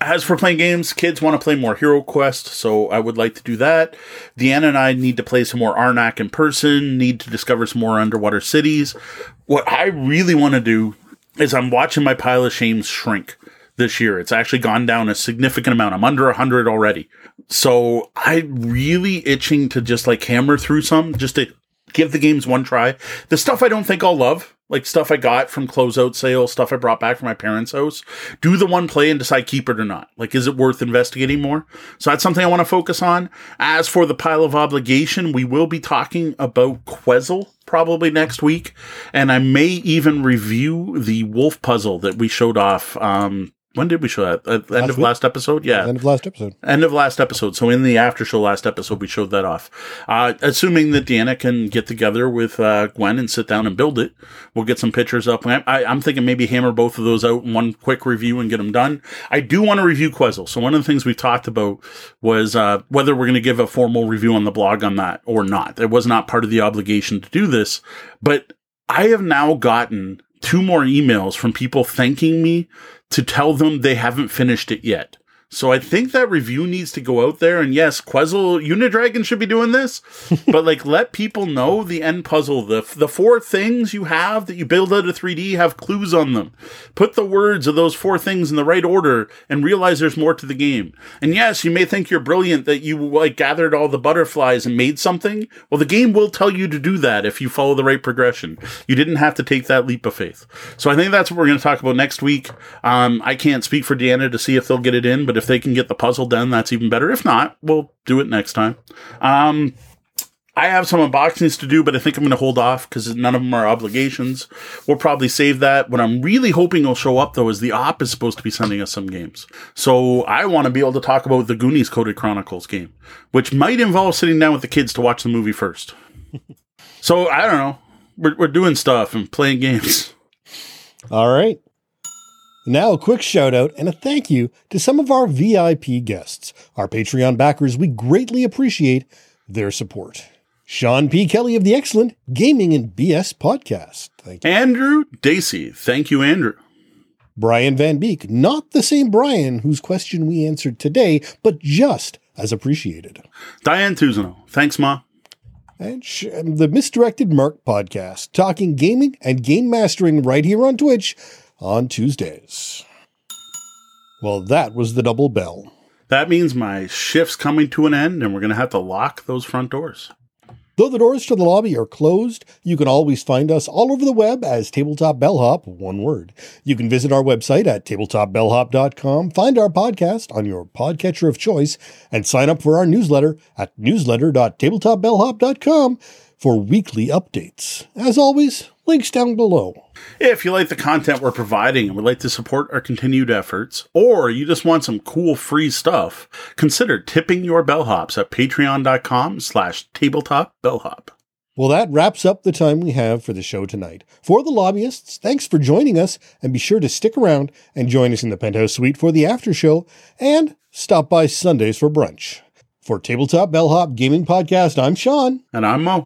as for playing games, kids want to play more Hero Quest, so I would like to do that. Deanna and I need to play some more Arnak in person, need to discover some more underwater cities. What I really want to do is I'm watching my pile of shames shrink this year. It's actually gone down a significant amount. I'm under 100 already. So I'm really itching to just like hammer through some, just to give the games one try. The stuff I don't think I'll love, like stuff I got from closeout sales, stuff I brought back from my parents' house, do the one play and decide keep it or not. Like, is it worth investigating more? So that's something I want to focus on. As for the pile of obligation, we will be talking about Quezzle probably next week, and I may even review the wolf puzzle that we showed off um, when did we show that? At the end of week? last episode? Yeah. End of last episode. End of last episode. So in the after show last episode, we showed that off. Uh, assuming that Deanna can get together with uh, Gwen and sit down and build it, we'll get some pictures up. I, I, I'm thinking maybe hammer both of those out in one quick review and get them done. I do want to review Quezzle. So one of the things we've talked about was uh, whether we're going to give a formal review on the blog on that or not. It was not part of the obligation to do this, but I have now gotten two more emails from people thanking me to tell them they haven't finished it yet. So I think that review needs to go out there. And yes, Quezzle Unidragon should be doing this, but like let people know the end puzzle. The the four things you have that you build out of 3D have clues on them. Put the words of those four things in the right order and realize there's more to the game. And yes, you may think you're brilliant that you like gathered all the butterflies and made something. Well, the game will tell you to do that if you follow the right progression. You didn't have to take that leap of faith. So I think that's what we're going to talk about next week. Um, I can't speak for Deanna to see if they'll get it in, but if they can get the puzzle done, that's even better. If not, we'll do it next time. Um, I have some unboxings to do, but I think I'm going to hold off because none of them are obligations. We'll probably save that. What I'm really hoping will show up though is the op is supposed to be sending us some games. So I want to be able to talk about the Goonies Coded Chronicles game, which might involve sitting down with the kids to watch the movie first. so I don't know. We're, we're doing stuff and playing games. All right. Now, a quick shout out and a thank you to some of our VIP guests, our Patreon backers. We greatly appreciate their support. Sean P. Kelly of the excellent Gaming and BS podcast. Thank you. Andrew Dacey. Thank you, Andrew. Brian Van Beek, not the same Brian whose question we answered today, but just as appreciated. Diane Tuzano. Thanks, Ma. And sh- um, the Misdirected Mark podcast, talking gaming and game mastering right here on Twitch on Tuesdays. Well, that was the double bell. That means my shift's coming to an end and we're going to have to lock those front doors. Though the doors to the lobby are closed, you can always find us all over the web as Tabletop Bellhop, one word. You can visit our website at tabletopbellhop.com, find our podcast on your podcatcher of choice, and sign up for our newsletter at newsletter.tabletopbellhop.com for weekly updates. As always, links down below. If you like the content we're providing and would like to support our continued efforts, or you just want some cool free stuff, consider tipping your bellhops at patreon.com slash tabletopbellhop. Well, that wraps up the time we have for the show tonight. For the lobbyists, thanks for joining us, and be sure to stick around and join us in the penthouse suite for the after show, and stop by Sundays for brunch. For Tabletop Bellhop Gaming Podcast, I'm Sean. And I'm Moe.